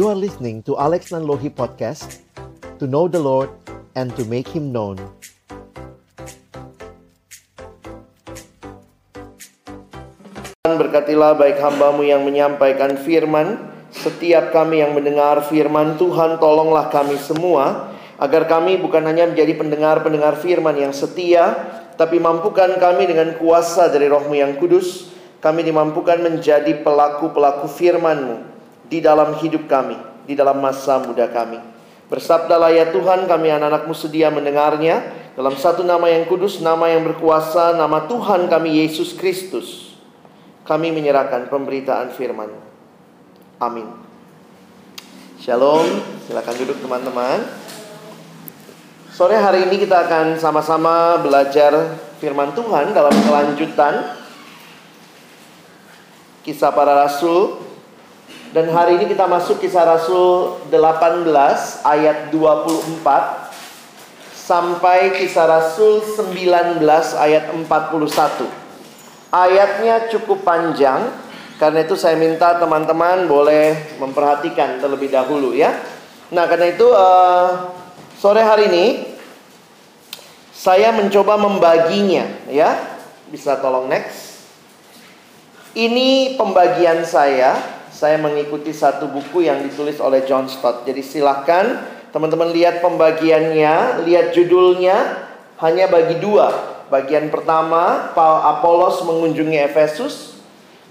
You are listening to Alex Nanlohi Podcast To know the Lord and to make Him known. Berkatilah baik hambamu yang menyampaikan firman. Setiap kami yang mendengar firman Tuhan Tolonglah kami semua Agar kami bukan hanya menjadi pendengar-pendengar firman yang setia Tapi mampukan kami dengan kuasa dari rohmu yang kudus. Kami dimampukan menjadi pelaku-pelaku firmanmu Di dalam hidup kami Di dalam masa muda kami Bersabdalah ya Tuhan kami anak-anakmu sedia mendengarnya Dalam satu nama yang kudus Nama yang berkuasa Nama Tuhan kami Yesus Kristus kami menyerahkan pemberitaan firman. Amin. Shalom, silakan duduk teman-teman. Sore hari ini kita akan sama-sama belajar firman Tuhan dalam kelanjutan kisah para rasul. Dan hari ini kita masuk kisah rasul 18 ayat 24 sampai kisah rasul 19 ayat 41. Ayatnya cukup panjang, karena itu saya minta teman-teman boleh memperhatikan terlebih dahulu ya. Nah, karena itu uh, sore hari ini saya mencoba membaginya ya. Bisa tolong next. Ini pembagian saya. Saya mengikuti satu buku yang ditulis oleh John Stott. Jadi silahkan teman-teman lihat pembagiannya, lihat judulnya. Hanya bagi dua Bagian pertama, Apolos mengunjungi Efesus.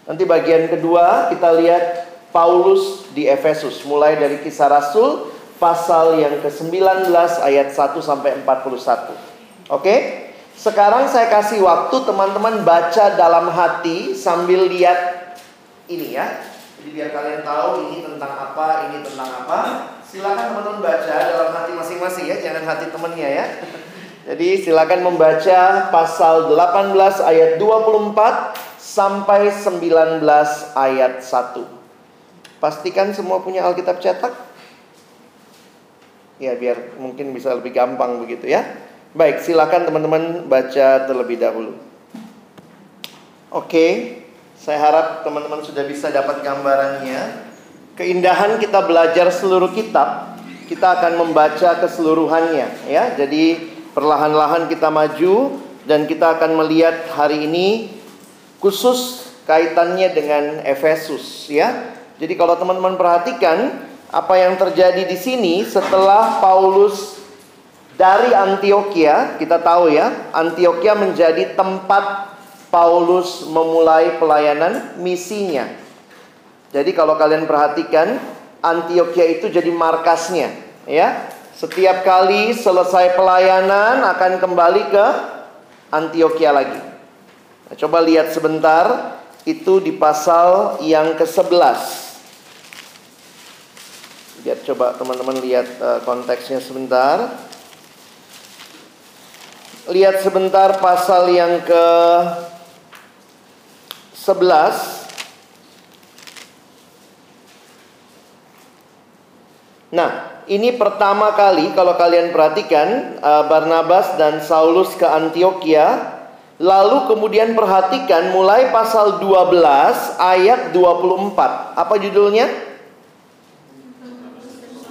Nanti bagian kedua kita lihat Paulus di Efesus mulai dari kisah Rasul pasal yang ke-19 ayat 1 sampai 41. Oke? Sekarang saya kasih waktu teman-teman baca dalam hati sambil lihat ini ya. Jadi biar kalian tahu ini tentang apa, ini tentang apa. Silakan teman-teman baca dalam hati masing-masing ya, jangan hati temennya ya. Jadi silakan membaca pasal 18 ayat 24 sampai 19 ayat 1. Pastikan semua punya Alkitab cetak. Ya, biar mungkin bisa lebih gampang begitu ya. Baik, silakan teman-teman baca terlebih dahulu. Oke, saya harap teman-teman sudah bisa dapat gambarannya. Keindahan kita belajar seluruh kitab, kita akan membaca keseluruhannya ya. Jadi Perlahan-lahan kita maju dan kita akan melihat hari ini khusus kaitannya dengan Efesus ya. Jadi kalau teman-teman perhatikan apa yang terjadi di sini setelah Paulus dari Antioquia, kita tahu ya, Antioquia menjadi tempat Paulus memulai pelayanan misinya. Jadi kalau kalian perhatikan Antioquia itu jadi markasnya, ya. Setiap kali selesai pelayanan akan kembali ke Antioquia lagi. Nah, coba lihat sebentar itu di pasal yang ke-11. Biar coba teman-teman lihat uh, konteksnya sebentar. Lihat sebentar pasal yang ke 11 Nah, ini pertama kali kalau kalian perhatikan uh, Barnabas dan Saulus ke Antioquia Lalu kemudian perhatikan mulai pasal 12 ayat 24 Apa judulnya?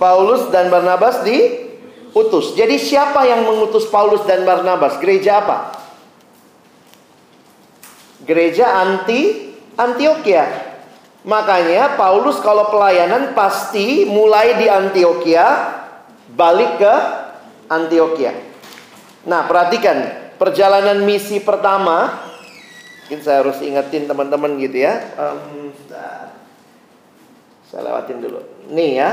Paulus dan Barnabas diutus Jadi siapa yang mengutus Paulus dan Barnabas? Gereja apa? Gereja anti Antioquia Makanya Paulus kalau pelayanan pasti mulai di Antioquia balik ke Antioquia. Nah, perhatikan perjalanan misi pertama. Mungkin saya harus ingetin teman-teman gitu ya. Um, saya lewatin dulu. Nih ya.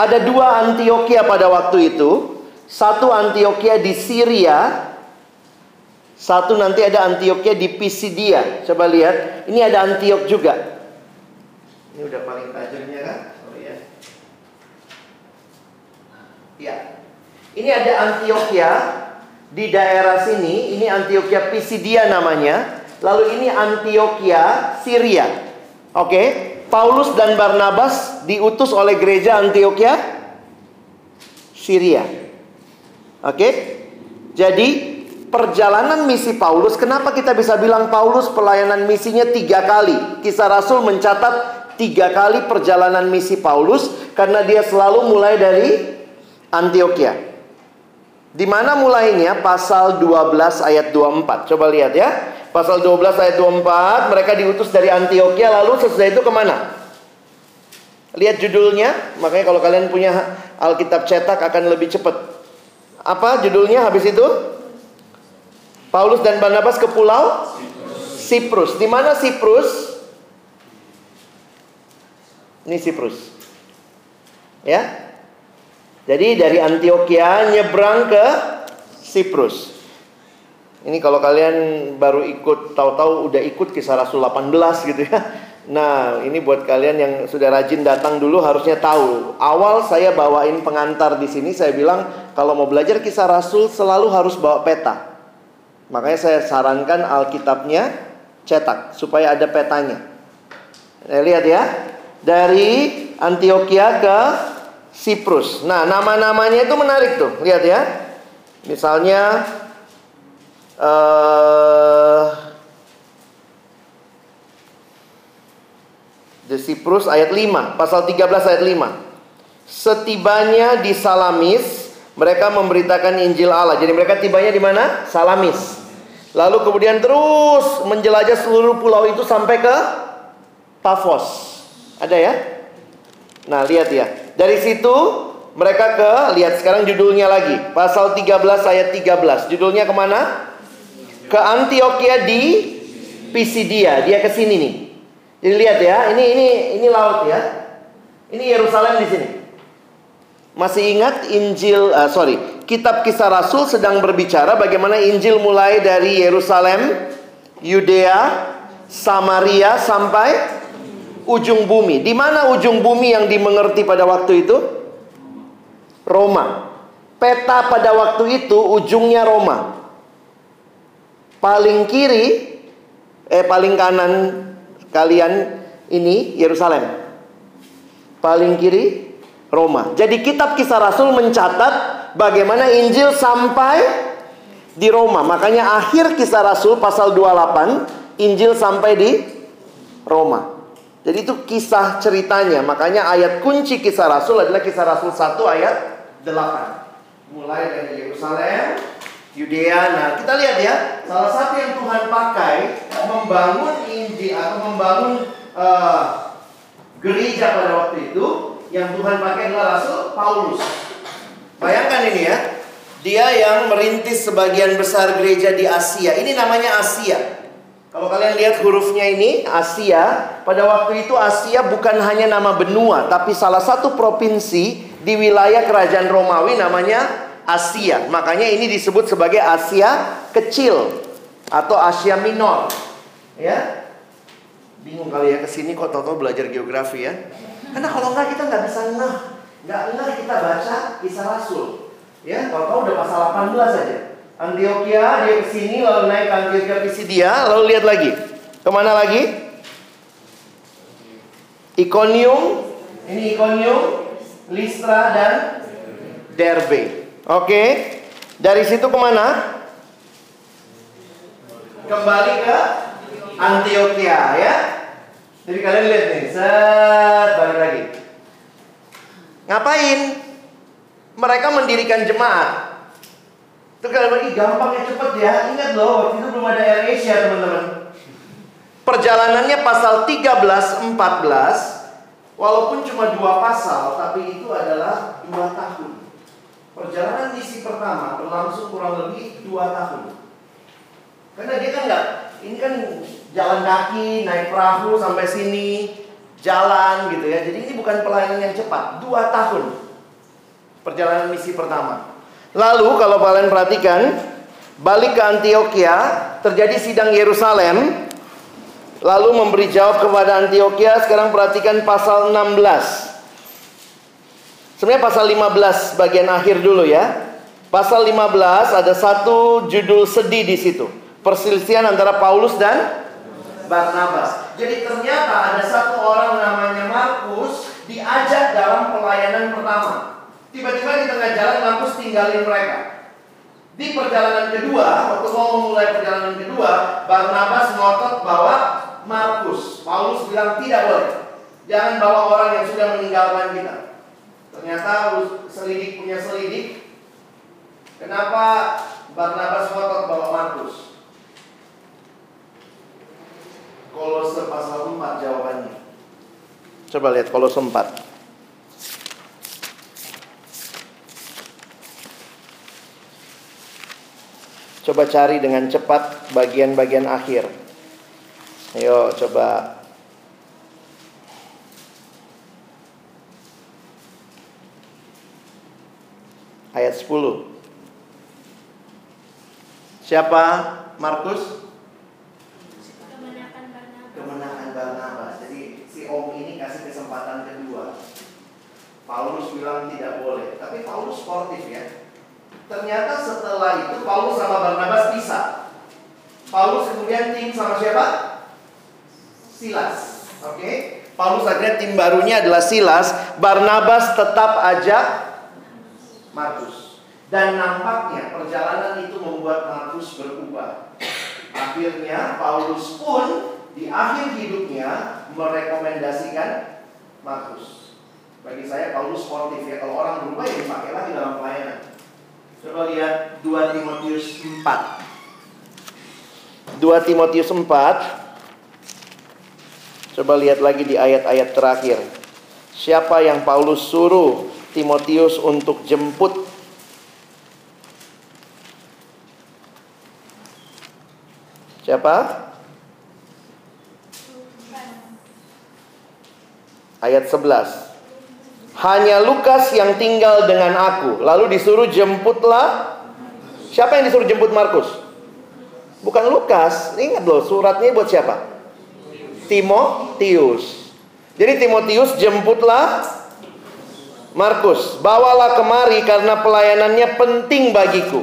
Ada dua Antioquia pada waktu itu. Satu Antioquia di Syria, satu nanti ada Antioquia di Pisidia. Coba lihat, ini ada Antiok juga. Ini udah paling tajamnya kan? Sorry ya. Ya. Ini ada Antioquia di daerah sini. Ini Antioquia Pisidia namanya. Lalu ini Antioquia Syria. Oke. Paulus dan Barnabas diutus oleh gereja Antioquia Syria. Oke. Jadi perjalanan misi Paulus, kenapa kita bisa bilang Paulus pelayanan misinya tiga kali? Kisah Rasul mencatat tiga kali perjalanan misi Paulus karena dia selalu mulai dari Antioquia. Di mana mulainya? Pasal 12 ayat 24. Coba lihat ya. Pasal 12 ayat 24, mereka diutus dari Antioquia lalu sesudah itu ke mana? Lihat judulnya, makanya kalau kalian punya Alkitab cetak akan lebih cepat. Apa judulnya habis itu? Paulus dan Barnabas ke pulau Siprus. Di mana Siprus? Ini Siprus. Ya. Jadi dari Antioquia nyebrang ke Siprus. Ini kalau kalian baru ikut tahu-tahu udah ikut kisah Rasul 18 gitu ya. Nah, ini buat kalian yang sudah rajin datang dulu harusnya tahu. Awal saya bawain pengantar di sini saya bilang kalau mau belajar kisah Rasul selalu harus bawa peta. Makanya saya sarankan Alkitabnya cetak supaya ada petanya. Nah, lihat ya dari Antioquia ke Siprus. Nah, nama-namanya itu menarik tuh. Lihat ya. Misalnya uh, The Siprus ayat 5, pasal 13 ayat 5. Setibanya di Salamis, mereka memberitakan Injil Allah. Jadi mereka tibanya di mana? Salamis. Lalu kemudian terus menjelajah seluruh pulau itu sampai ke Pafos. Ada ya? Nah, lihat ya. Dari situ mereka ke lihat sekarang judulnya lagi. Pasal 13 ayat 13. Judulnya ke mana? Ke Antioquia di Pisidia. Dia ke sini nih. Jadi lihat ya, ini ini ini laut ya. Ini Yerusalem di sini. Masih ingat Injil, uh, sorry, Kitab Kisah Rasul sedang berbicara bagaimana Injil mulai dari Yerusalem, Yudea, Samaria sampai ujung bumi. Di mana ujung bumi yang dimengerti pada waktu itu? Roma. Peta pada waktu itu ujungnya Roma. Paling kiri eh paling kanan kalian ini Yerusalem. Paling kiri Roma. Jadi kitab Kisah Rasul mencatat bagaimana Injil sampai di Roma. Makanya akhir Kisah Rasul pasal 28 Injil sampai di Roma. Jadi itu kisah ceritanya. Makanya ayat kunci kisah Rasul adalah kisah Rasul 1 ayat 8. Mulai dari Yerusalem, Yudea. Nah, kita lihat ya, salah satu yang Tuhan pakai membangun Injil atau membangun uh, gereja pada waktu itu yang Tuhan pakai adalah Rasul Paulus. Bayangkan ini ya. Dia yang merintis sebagian besar gereja di Asia. Ini namanya Asia. Kalau kalian lihat hurufnya ini Asia, pada waktu itu Asia bukan hanya nama benua, tapi salah satu provinsi di wilayah kerajaan Romawi namanya Asia. Makanya ini disebut sebagai Asia kecil atau Asia minor. Ya. Bingung kali ya ke sini kok tahu-tahu belajar geografi ya. Karena kalau enggak kita nggak bisa ngeh. Nggak ngeh kita baca kisah Rasul. Ya, kalau udah pasal 18 saja. Antioquia dia ke sini lalu naik ke Antioquia Pisidia lalu lihat lagi. Ke mana lagi? Iconium, ini Iconium, Listra dan Derbe. Oke, dari situ ke mana? Kembali ke Antioquia ya. Jadi kalian lihat nih, set balik lagi. Ngapain? Mereka mendirikan jemaat. Terus kalian lagi gampangnya cepet ya. Ingat loh, waktu itu belum ada Air Asia teman-teman. Perjalanannya pasal 13, 14. Walaupun cuma dua pasal, tapi itu adalah dua tahun. Perjalanan misi pertama berlangsung kurang lebih dua tahun. Karena dia kan nggak, ini kan jalan kaki, naik perahu sampai sini, jalan gitu ya. Jadi ini bukan pelayanan yang cepat, dua tahun. Perjalanan misi pertama. Lalu kalau kalian perhatikan, balik ke Antioquia, terjadi sidang Yerusalem. Lalu memberi jawab kepada Antioquia, sekarang perhatikan pasal 16. Sebenarnya pasal 15 bagian akhir dulu ya. Pasal 15 ada satu judul sedih di situ. Perselisihan antara Paulus dan Barnabas. Jadi ternyata ada satu orang namanya Markus diajak dalam pelayanan pertama. Tiba-tiba di tengah jalan Markus tinggalin mereka. Di perjalanan kedua, waktu mau memulai perjalanan kedua, Barnabas ngotot bawa Markus. Paulus bilang tidak boleh. Jangan bawa orang yang sudah meninggalkan kita. Ternyata selidik punya selidik. Kenapa Barnabas ngotot bawa Markus? Kolose pasal 4 jawabannya. Coba lihat Kolose 4. Coba cari dengan cepat bagian-bagian akhir. Ayo coba ayat 10. Siapa Markus? Kemenangan Barnabas. Kemenangan Barnabas. Jadi si Om ini kasih kesempatan kedua. Paulus bilang tidak boleh, tapi Paulus sportif ya. Ternyata setelah itu Paulus sama Barnabas pisah. Paulus kemudian tim sama siapa? Silas. Oke. Okay? Paulus akhirnya tim barunya adalah Silas. Barnabas tetap ajak Markus. Dan nampaknya perjalanan itu membuat Markus berubah. Akhirnya Paulus pun di akhir hidupnya merekomendasikan Markus. Bagi saya Paulus sportif ya. Kalau orang berubah ya dipakai lagi dalam pelayanan. Coba lihat 2 Timotius 4. 2 Timotius 4. Coba lihat lagi di ayat-ayat terakhir. Siapa yang Paulus suruh Timotius untuk jemput? Siapa? Ayat 11. Hanya Lukas yang tinggal dengan aku. Lalu disuruh jemputlah. Siapa yang disuruh jemput Markus? Bukan Lukas. Ingat loh, suratnya buat siapa? Timotius. Jadi Timotius jemputlah Markus. Bawalah kemari karena pelayanannya penting bagiku.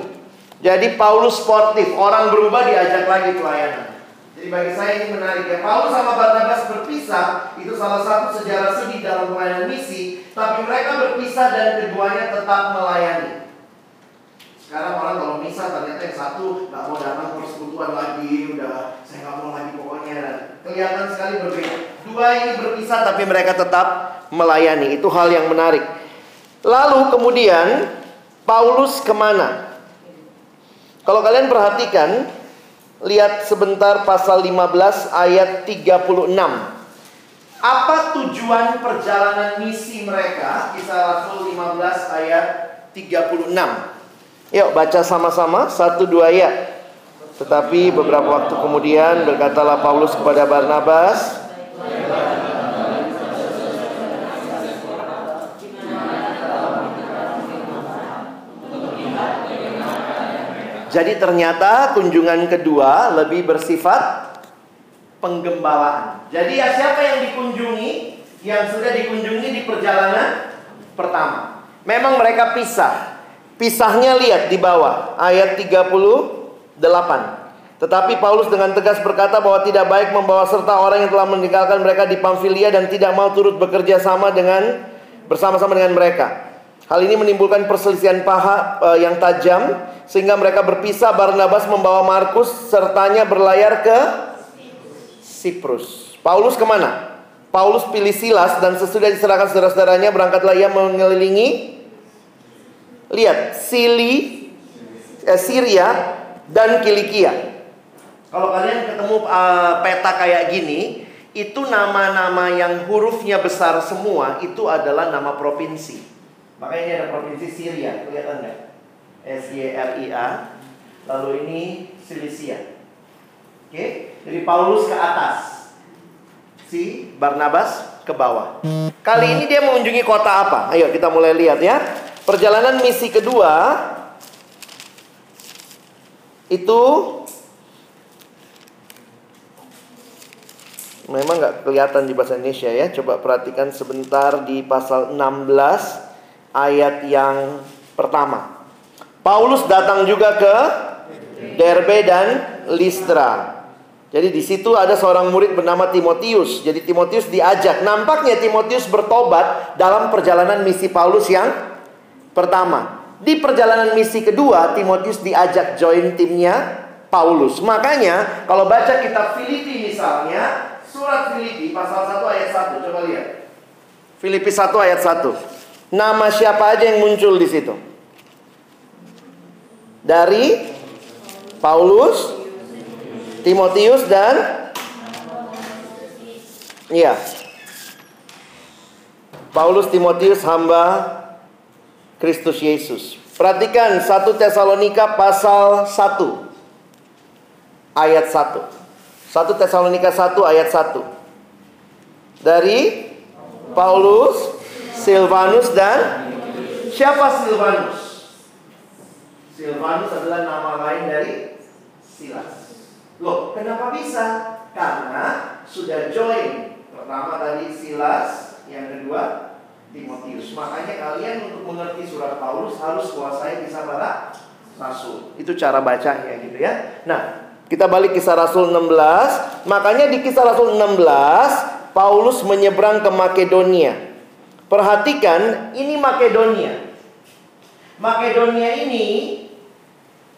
Jadi Paulus sportif, orang berubah diajak lagi pelayanan. Jadi bagi saya ini menarik ya. Paulus sama Barnabas berpisah itu salah satu sejarah sedih dalam pelayanan misi. Tapi mereka berpisah dan keduanya tetap melayani. Sekarang orang kalau misah ternyata yang satu nggak mau datang persekutuan lagi, udah saya nggak mau lagi pokoknya. Kelihatan sekali berbeda. Dua ini berpisah tapi mereka tetap melayani. Itu hal yang menarik. Lalu kemudian Paulus ke mana? Kalau kalian perhatikan Lihat sebentar pasal 15 ayat 36. Apa tujuan perjalanan misi mereka? Kisah Rasul 15 ayat 36. Yuk baca sama-sama satu dua ayat. Tetapi beberapa waktu kemudian berkatalah Paulus kepada Barnabas, Jadi ternyata kunjungan kedua lebih bersifat penggembalaan. Jadi ya siapa yang dikunjungi? Yang sudah dikunjungi di perjalanan pertama. Memang mereka pisah. Pisahnya lihat di bawah ayat 38. Tetapi Paulus dengan tegas berkata bahwa tidak baik membawa serta orang yang telah meninggalkan mereka di Pamfilia dan tidak mau turut bekerja sama dengan bersama-sama dengan mereka. Hal ini menimbulkan perselisihan paha uh, yang tajam sehingga mereka berpisah. Barnabas membawa Markus sertanya berlayar ke Siprus. Paulus ke mana? Paulus pilih Silas dan sesudah diserahkan saudara-saudaranya berangkatlah ia mengelilingi lihat Sili eh, Syria dan Kilikia. Kalau kalian ketemu uh, peta kayak gini, itu nama-nama yang hurufnya besar semua itu adalah nama provinsi. Makanya ini ada provinsi Syria, kelihatan nggak? S Y R I A. Lalu ini Silisia. Oke, jadi Paulus ke atas. Si Barnabas ke bawah. Kali ini dia mengunjungi kota apa? Ayo kita mulai lihat ya. Perjalanan misi kedua itu memang nggak kelihatan di bahasa Indonesia ya. Coba perhatikan sebentar di pasal 16 ayat yang pertama. Paulus datang juga ke Derbe dan Listra. Jadi di situ ada seorang murid bernama Timotius. Jadi Timotius diajak. Nampaknya Timotius bertobat dalam perjalanan misi Paulus yang pertama. di perjalanan misi kedua Timotius diajak join timnya Paulus. Makanya kalau baca kitab Filipi misalnya, surat Filipi pasal 1 ayat 1, coba lihat. Filipi 1 ayat 1. Nama siapa aja yang muncul di situ? Dari Paulus, Timotius dan Iya. Paulus Timotius hamba Kristus Yesus. Perhatikan 1 Tesalonika pasal 1 ayat 1. 1 Tesalonika 1 ayat 1. Dari Paulus, Silvanus dan siapa Silvanus? Silvanus adalah nama lain dari Silas. Loh, kenapa bisa? Karena sudah join. Pertama tadi Silas, yang kedua Timotius. Makanya kalian untuk mengerti surat Paulus harus kuasai kisah para rasul. Itu cara bacanya gitu ya. Nah, kita balik kisah Rasul 16. Makanya di kisah Rasul 16 Paulus menyeberang ke Makedonia. Perhatikan, ini Makedonia. Makedonia ini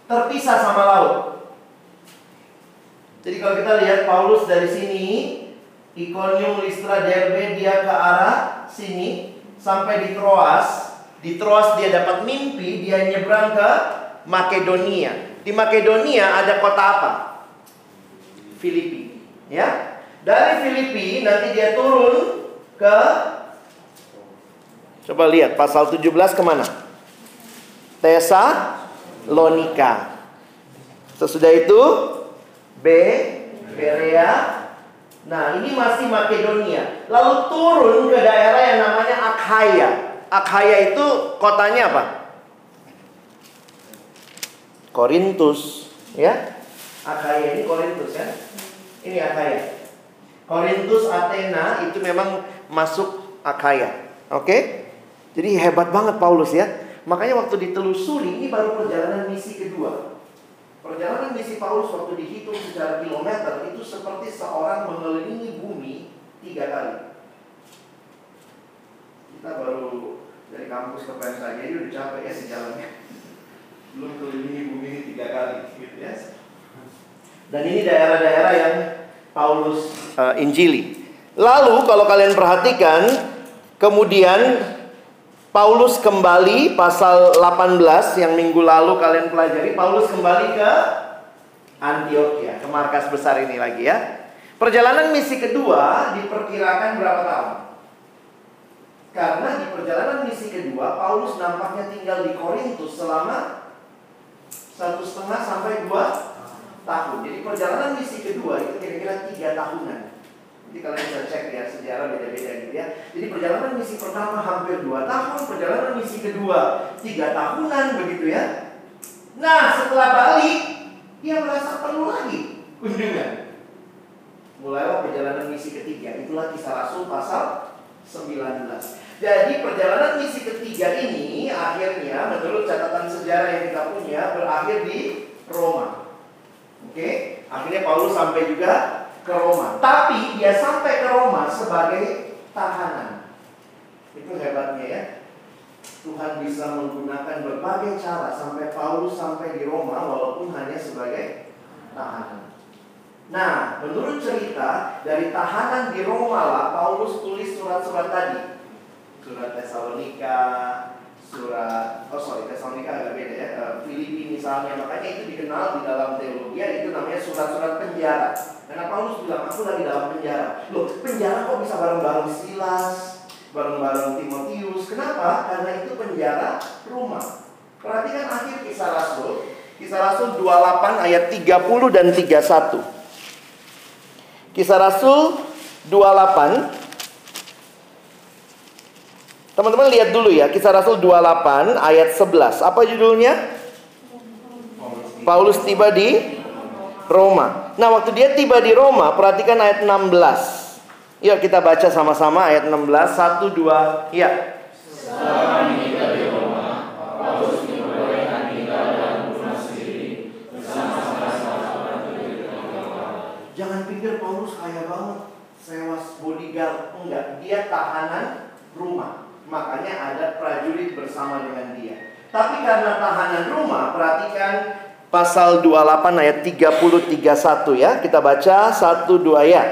terpisah sama laut. Jadi kalau kita lihat Paulus dari sini, Iconium, Listra, Derbe, dia ke arah sini sampai di Troas. Di Troas dia dapat mimpi, dia nyebrang ke Makedonia. Di Makedonia ada kota apa? Filipi. Ya. Dari Filipi nanti dia turun ke Coba lihat pasal 17 ke mana? Tesa Lonika. Sesudah itu B Berea. Nah, ini masih Makedonia. Lalu turun ke daerah yang namanya Akhaya. Akhaya itu kotanya apa? Korintus, ya. Akhaya ini Korintus kan? Ini Akhaya. Korintus, Athena itu memang masuk Akhaya. Oke? Jadi hebat banget Paulus ya. Makanya waktu ditelusuri ini baru perjalanan misi kedua. Perjalanan misi Paulus waktu dihitung secara kilometer itu seperti seorang mengelilingi bumi tiga kali. Kita baru dari kampus ke Pemda jadi udah capek ya sejalannya. Belum kelilingi bumi ini tiga kali, gitu ya. Dan ini daerah-daerah yang Paulus uh, injili. Lalu kalau kalian perhatikan, kemudian Paulus kembali pasal 18 yang minggu lalu kalian pelajari. Paulus kembali ke Antioquia, ke markas besar ini lagi ya. Perjalanan misi kedua diperkirakan berapa tahun? Karena di perjalanan misi kedua Paulus nampaknya tinggal di Korintus selama satu setengah sampai dua tahun. Jadi perjalanan misi kedua itu kira-kira tiga tahunan. Jadi kalian bisa cek ya sejarah beda-beda gitu ya. Jadi perjalanan misi pertama hampir dua tahun, perjalanan misi kedua tiga tahunan begitu ya. Nah setelah balik dia merasa perlu lagi kunjungan. Mulailah perjalanan misi ketiga. Itulah kisah Rasul pasal 19. Jadi perjalanan misi ketiga ini akhirnya menurut catatan sejarah yang kita punya berakhir di Roma. Oke, akhirnya Paulus sampai juga ke Roma. Tapi dia sampai ke Roma sebagai tahanan. Itu hebatnya ya. Tuhan bisa menggunakan berbagai cara sampai Paulus sampai di Roma walaupun hanya sebagai tahanan. Nah, menurut cerita dari tahanan di Roma lah Paulus tulis surat-surat tadi. Surat Tesalonika, surat oh sorry Tesalonika agak beda ya uh, Filipi misalnya makanya itu dikenal di dalam teologi itu namanya surat-surat penjara karena Paulus bilang? Aku lagi dalam penjara. Loh penjara kok bisa bareng-bareng Silas bareng-bareng Timotius? Kenapa? Karena itu penjara rumah. Perhatikan akhir kisah Rasul. Kisah Rasul 28 ayat 30 dan 31 kisah Rasul 28 Teman-teman lihat dulu ya, kisah Rasul 28 ayat 11. Apa judulnya? Paulus tiba di Roma. Nah, waktu dia tiba di Roma, perhatikan ayat 16. Yuk kita baca sama-sama ayat 16. 1 2. Ya. Jangan pikir Paulus kaya banget, sewa bodyguard. Enggak, dia tahanan rumah. Makanya ada prajurit bersama dengan dia. Tapi karena tahanan rumah, perhatikan pasal 28 ayat 30 31 ya. Kita baca 1 2 ayat.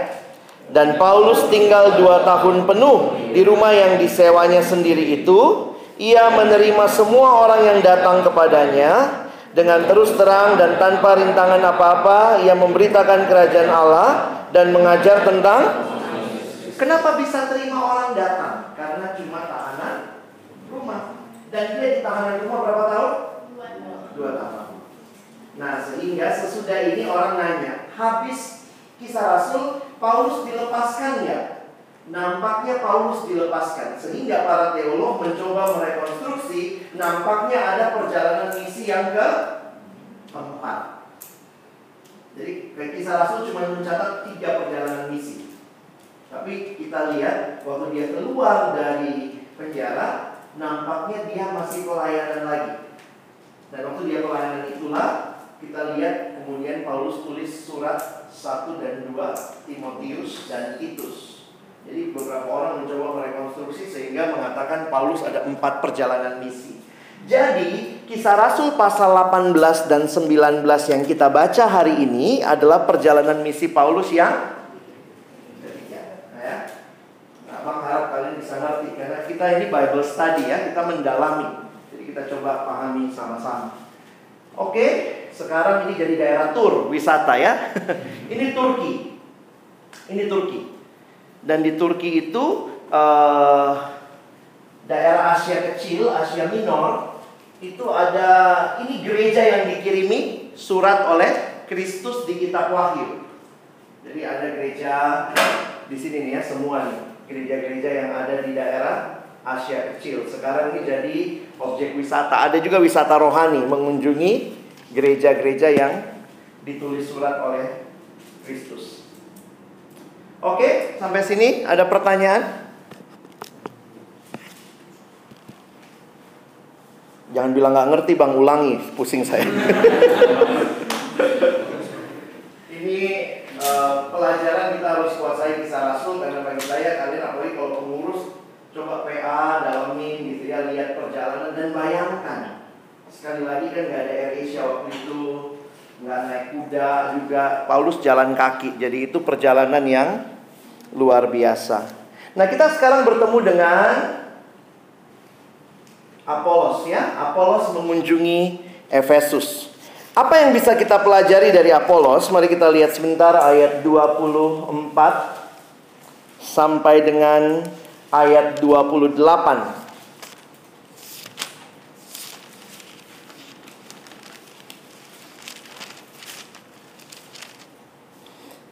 Dan Paulus tinggal dua tahun penuh di rumah yang disewanya sendiri itu. Ia menerima semua orang yang datang kepadanya dengan terus terang dan tanpa rintangan apa-apa. Ia memberitakan kerajaan Allah dan mengajar tentang Kenapa bisa terima orang datang? Karena cuma tahanan rumah. Dan dia di tahanan rumah berapa tahun? Dua tahun. Nah, sehingga sesudah ini orang nanya, habis kisah Rasul, Paulus dilepaskan ya? Nampaknya Paulus dilepaskan. Sehingga para teolog mencoba merekonstruksi Nampaknya ada perjalanan misi yang ke empat. Jadi kisah Rasul cuma mencatat tiga perjalanan misi. Tapi kita lihat waktu dia keluar dari penjara Nampaknya dia masih pelayanan lagi. Dan waktu dia pelayanan itulah Kita lihat kemudian Paulus tulis surat 1 dan 2 Timotius dan Titus. Jadi beberapa orang mencoba merekonstruksi sehingga mengatakan Paulus ada empat perjalanan misi. Jadi kisah Rasul pasal 18 dan 19 yang kita baca hari ini adalah perjalanan misi Paulus yang ya. Nah, harap kalian bisa ngerti karena kita ini Bible study ya, kita mendalami. Jadi kita coba pahami sama-sama. Oke, sekarang ini jadi daerah tur, wisata ya. ini Turki. Ini Turki. Dan di Turki itu uh, daerah Asia kecil, Asia Minor, itu ada ini gereja yang dikirimi surat oleh Kristus di kitab Wahyu. Jadi ada gereja di sini nih ya semua nih gereja-gereja yang ada di daerah Asia kecil. Sekarang ini jadi objek wisata. Ada juga wisata rohani mengunjungi gereja-gereja yang ditulis surat oleh Kristus. Oke, sampai sini ada pertanyaan? Jangan bilang nggak ngerti bang, ulangi, pusing saya. Ini uh, pelajaran kita harus kuasai kisah Rasul karena bagi saya kalian apalagi kalau pengurus coba PA dalamin gitu ya lihat perjalanan dan bayangkan sekali lagi kan nggak ada AirAsia waktu itu nggak naik kuda juga. Paulus jalan kaki jadi itu perjalanan yang luar biasa. Nah kita sekarang bertemu dengan Apolos ya. Apolos mengunjungi Efesus. Apa yang bisa kita pelajari dari Apolos? Mari kita lihat sebentar ayat 24 sampai dengan ayat 28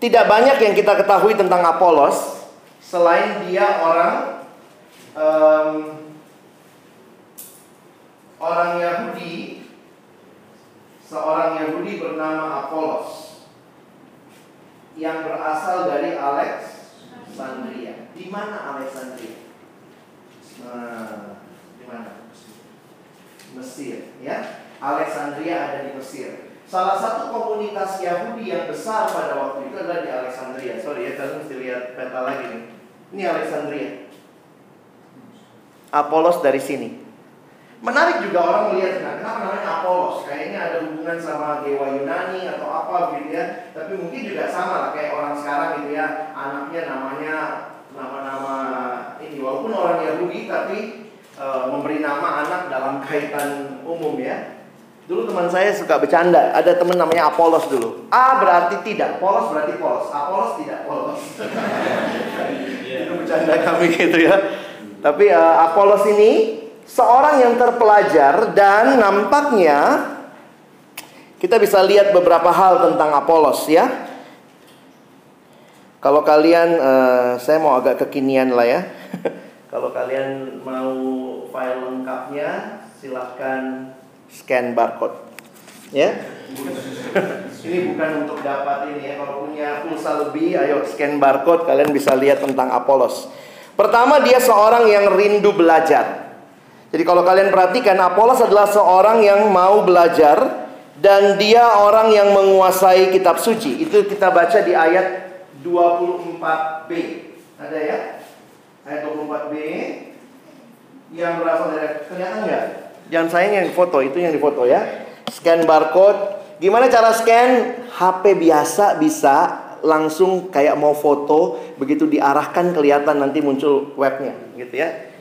Tidak banyak yang kita ketahui tentang Apolos selain dia orang um, orang Yahudi, seorang Yahudi bernama Apolos yang berasal dari Alexandria. Di mana Alexandria? Nah, di mana? Mesir, ya. Alexandria ada di Mesir. Salah satu komunitas Yahudi yang besar pada waktu itu adalah di Alexandria. Sorry ya, kalian mesti lihat peta lagi nih. Ini Alexandria. Apolos dari sini. Menarik juga orang melihat, nah, kenapa namanya Apolos? Kayaknya ada hubungan sama dewa Yunani atau apa gitu ya. Tapi mungkin juga sama lah kayak orang sekarang gitu ya. Anaknya namanya nama-nama ini. Walaupun orang Yahudi tapi e, memberi nama anak dalam kaitan umum ya. Dulu teman saya suka bercanda, ada teman namanya Apolos dulu. A berarti tidak, polos berarti polos. Apolos tidak polos. Itu bercanda kami gitu ya. Tapi uh, Apolos ini seorang yang terpelajar dan nampaknya kita bisa lihat beberapa hal tentang Apolos ya. Kalau kalian, uh, saya mau agak kekinian lah ya. Kalau kalian mau file lengkapnya, silahkan scan barcode. Ya. ini bukan untuk dapat ini ya. Kalau punya pulsa lebih, ayo scan barcode kalian bisa lihat tentang Apolos. Pertama dia seorang yang rindu belajar. Jadi kalau kalian perhatikan Apolos adalah seorang yang mau belajar dan dia orang yang menguasai kitab suci. Itu kita baca di ayat 24b. Ada ya? Ayat 24b yang berasal dari kelihatan nggak? Jangan sayang yang foto, itu yang difoto ya. Scan barcode. Gimana cara scan? HP biasa bisa langsung kayak mau foto, begitu diarahkan kelihatan nanti muncul webnya, gitu ya.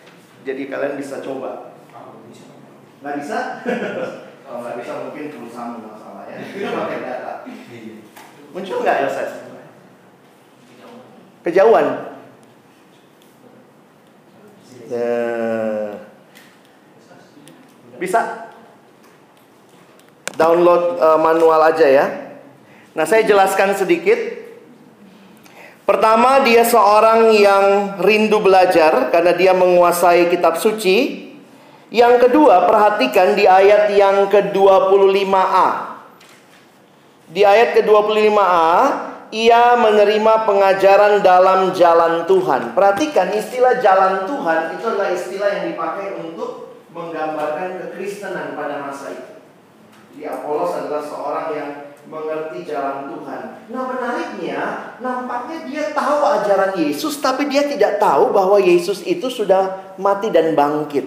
Jadi kalian bisa coba. Nggak bisa? Kalau nggak bisa mungkin perusahaan masalah ya. Kita pakai data. Muncul nggak Yoses? Kejauhan. Nah. Bisa? Download uh, manual aja ya. Nah, saya jelaskan sedikit. Pertama, dia seorang yang rindu belajar karena dia menguasai kitab suci. Yang kedua, perhatikan di ayat yang ke-25a. Di ayat ke-25a, ia menerima pengajaran dalam jalan Tuhan. Perhatikan istilah jalan Tuhan itu adalah istilah yang dipakai untuk menggambarkan kekristenan pada masa itu. Jadi Apolos adalah seorang yang mengerti jalan Tuhan. Nah menariknya, nampaknya dia tahu ajaran Yesus, tapi dia tidak tahu bahwa Yesus itu sudah mati dan bangkit.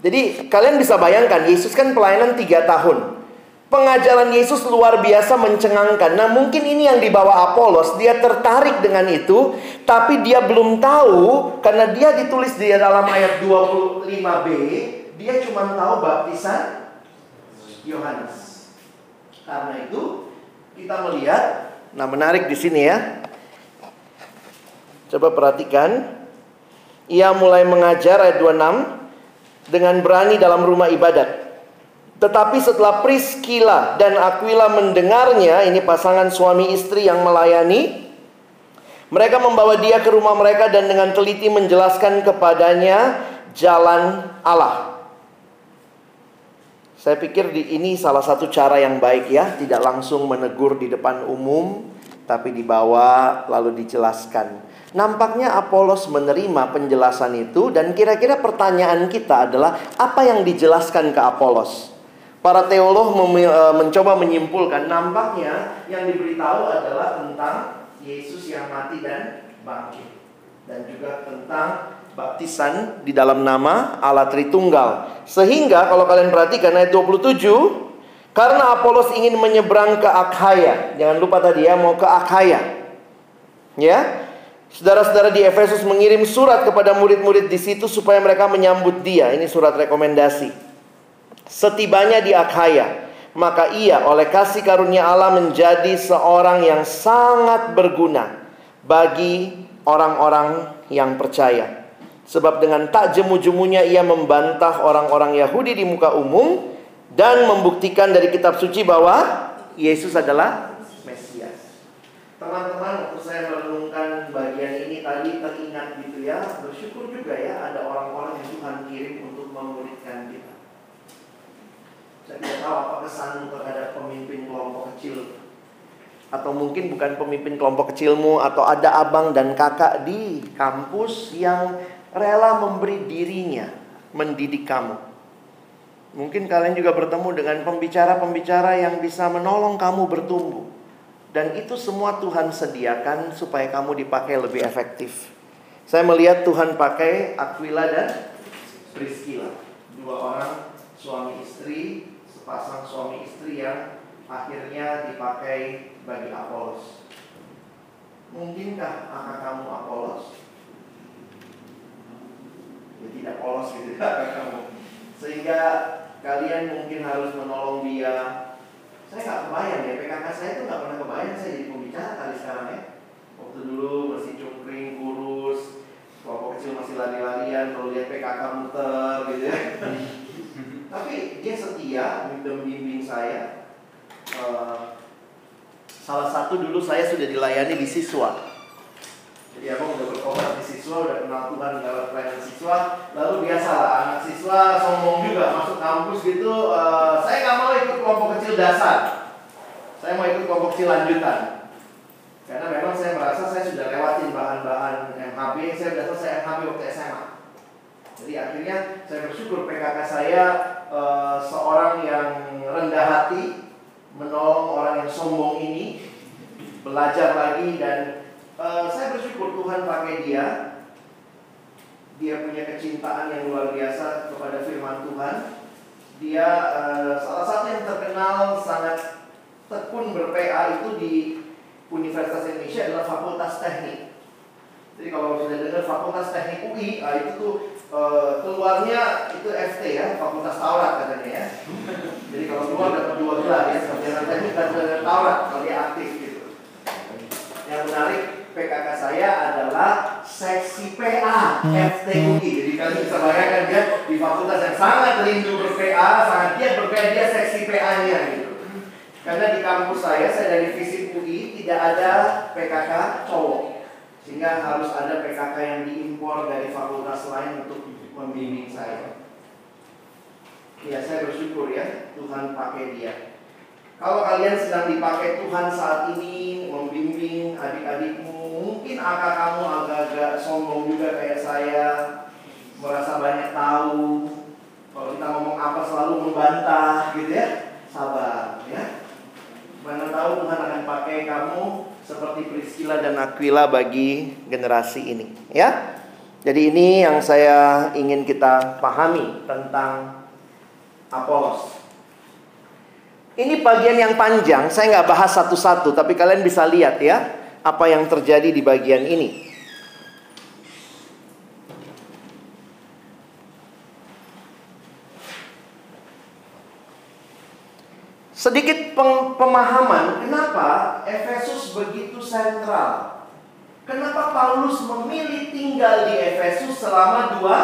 Jadi kalian bisa bayangkan, Yesus kan pelayanan tiga tahun. Pengajaran Yesus luar biasa mencengangkan. Nah, mungkin ini yang dibawa Apolos, dia tertarik dengan itu, tapi dia belum tahu karena dia ditulis di dalam ayat 25b, dia cuma tahu baptisan Yohanes. Karena itu kita melihat, nah menarik di sini ya. Coba perhatikan. Ia mulai mengajar ayat 26 dengan berani dalam rumah ibadat. Tetapi setelah Priscilla dan Aquila mendengarnya, ini pasangan suami istri yang melayani, mereka membawa dia ke rumah mereka dan dengan teliti menjelaskan kepadanya jalan Allah. Saya pikir di ini salah satu cara yang baik ya, tidak langsung menegur di depan umum, tapi dibawa lalu dijelaskan. Nampaknya Apolos menerima penjelasan itu dan kira-kira pertanyaan kita adalah apa yang dijelaskan ke Apolos? Para teolog mencoba menyimpulkan nampaknya yang diberitahu adalah tentang Yesus yang mati dan bangkit dan juga tentang baptisan di dalam nama Allah Tritunggal. Sehingga kalau kalian perhatikan ayat 27 karena Apolos ingin menyeberang ke Akhaya. Jangan lupa tadi ya mau ke Akhaya. Ya. Saudara-saudara di Efesus mengirim surat kepada murid-murid di situ supaya mereka menyambut dia. Ini surat rekomendasi. Setibanya di Akhaya, maka ia oleh kasih karunia Allah menjadi seorang yang sangat berguna bagi orang-orang yang percaya. Sebab dengan tak jemu-jemunya ia membantah orang-orang Yahudi di muka umum dan membuktikan dari kitab suci bahwa Yesus adalah Mesias. Teman-teman, waktu saya merenungkan bagian ini tadi teringat gitu ya, bersyukur juga ya ada orang-orang yang Tuhan kirim untuk. Saya tidak tahu apa kesanmu terhadap pemimpin kelompok kecil atau mungkin bukan pemimpin kelompok kecilmu atau ada abang dan kakak di kampus yang rela memberi dirinya mendidik kamu. Mungkin kalian juga bertemu dengan pembicara-pembicara yang bisa menolong kamu bertumbuh. Dan itu semua Tuhan sediakan supaya kamu dipakai lebih efektif. Saya melihat Tuhan pakai Aquila dan Priscilla. Dua orang suami istri pasang suami istri yang akhirnya dipakai bagi Apolos. Mungkinkah kakak kamu Apolos? Ya tidak polos gitu kakak kamu. Sehingga kalian mungkin harus menolong dia. Saya nggak kebayang ya, PKK saya itu nggak pernah kebayang saya jadi pembicara kali sekarang ya. Waktu dulu masih cungkring, kurus, kelompok kecil masih lari-larian, kalau lihat PKK muter gitu ya. Tapi dia setia membimbing saya. Uh, salah satu dulu saya sudah dilayani di siswa. Jadi abang udah berkobar di siswa, udah kenal Tuhan dalam pelayanan siswa. Lalu biasalah anak siswa sombong juga masuk kampus gitu. Uh, saya nggak mau ikut kelompok kecil dasar. Saya mau ikut kelompok kecil lanjutan. Karena memang saya merasa saya sudah lewatin bahan-bahan MHB, saya sudah selesai MHB waktu SMA. Jadi akhirnya saya bersyukur PKK saya uh, seorang yang rendah hati menolong orang yang sombong ini belajar lagi dan uh, saya bersyukur Tuhan pakai dia dia punya kecintaan yang luar biasa kepada firman Tuhan. Dia uh, salah satu yang terkenal sangat tekun ber-PA itu di Universitas Indonesia adalah Fakultas Teknik. Jadi kalau sudah dengar Fakultas Teknik UI, nah itu tuh uh, keluarnya itu FT ya, Fakultas Taurat katanya ya. Jadi kalau keluar dapat dua gelar ya, sarjana teknik dan sarjana Taurat kalau dia aktif gitu. Yang menarik PKK saya adalah seksi PA FTUI. Jadi kalian bisa bayangkan dia di fakultas yang sangat rindu ber-PA, sangat giat ber-PA, dia seksi PA-nya gitu. Karena di kampus saya, saya dari fisik UI tidak ada PKK cowok. Sehingga harus ada PKK yang diimpor dari fakultas lain untuk membimbing saya. Ya, saya bersyukur ya Tuhan pakai dia. Kalau kalian sedang dipakai Tuhan saat ini membimbing adik-adikmu, mungkin akak kamu agak-agak sombong juga kayak saya, merasa banyak tahu. Kalau kita ngomong apa selalu membantah gitu ya, sabar ya. Mana tahu Tuhan akan pakai kamu seperti Priscilla dan Aquila bagi generasi ini, ya. Jadi ini yang saya ingin kita pahami tentang Apolos. Ini bagian yang panjang, saya nggak bahas satu-satu, tapi kalian bisa lihat ya apa yang terjadi di bagian ini. Sedikit pemahaman kenapa Efesus begitu sentral. Kenapa Paulus memilih tinggal di Efesus selama dua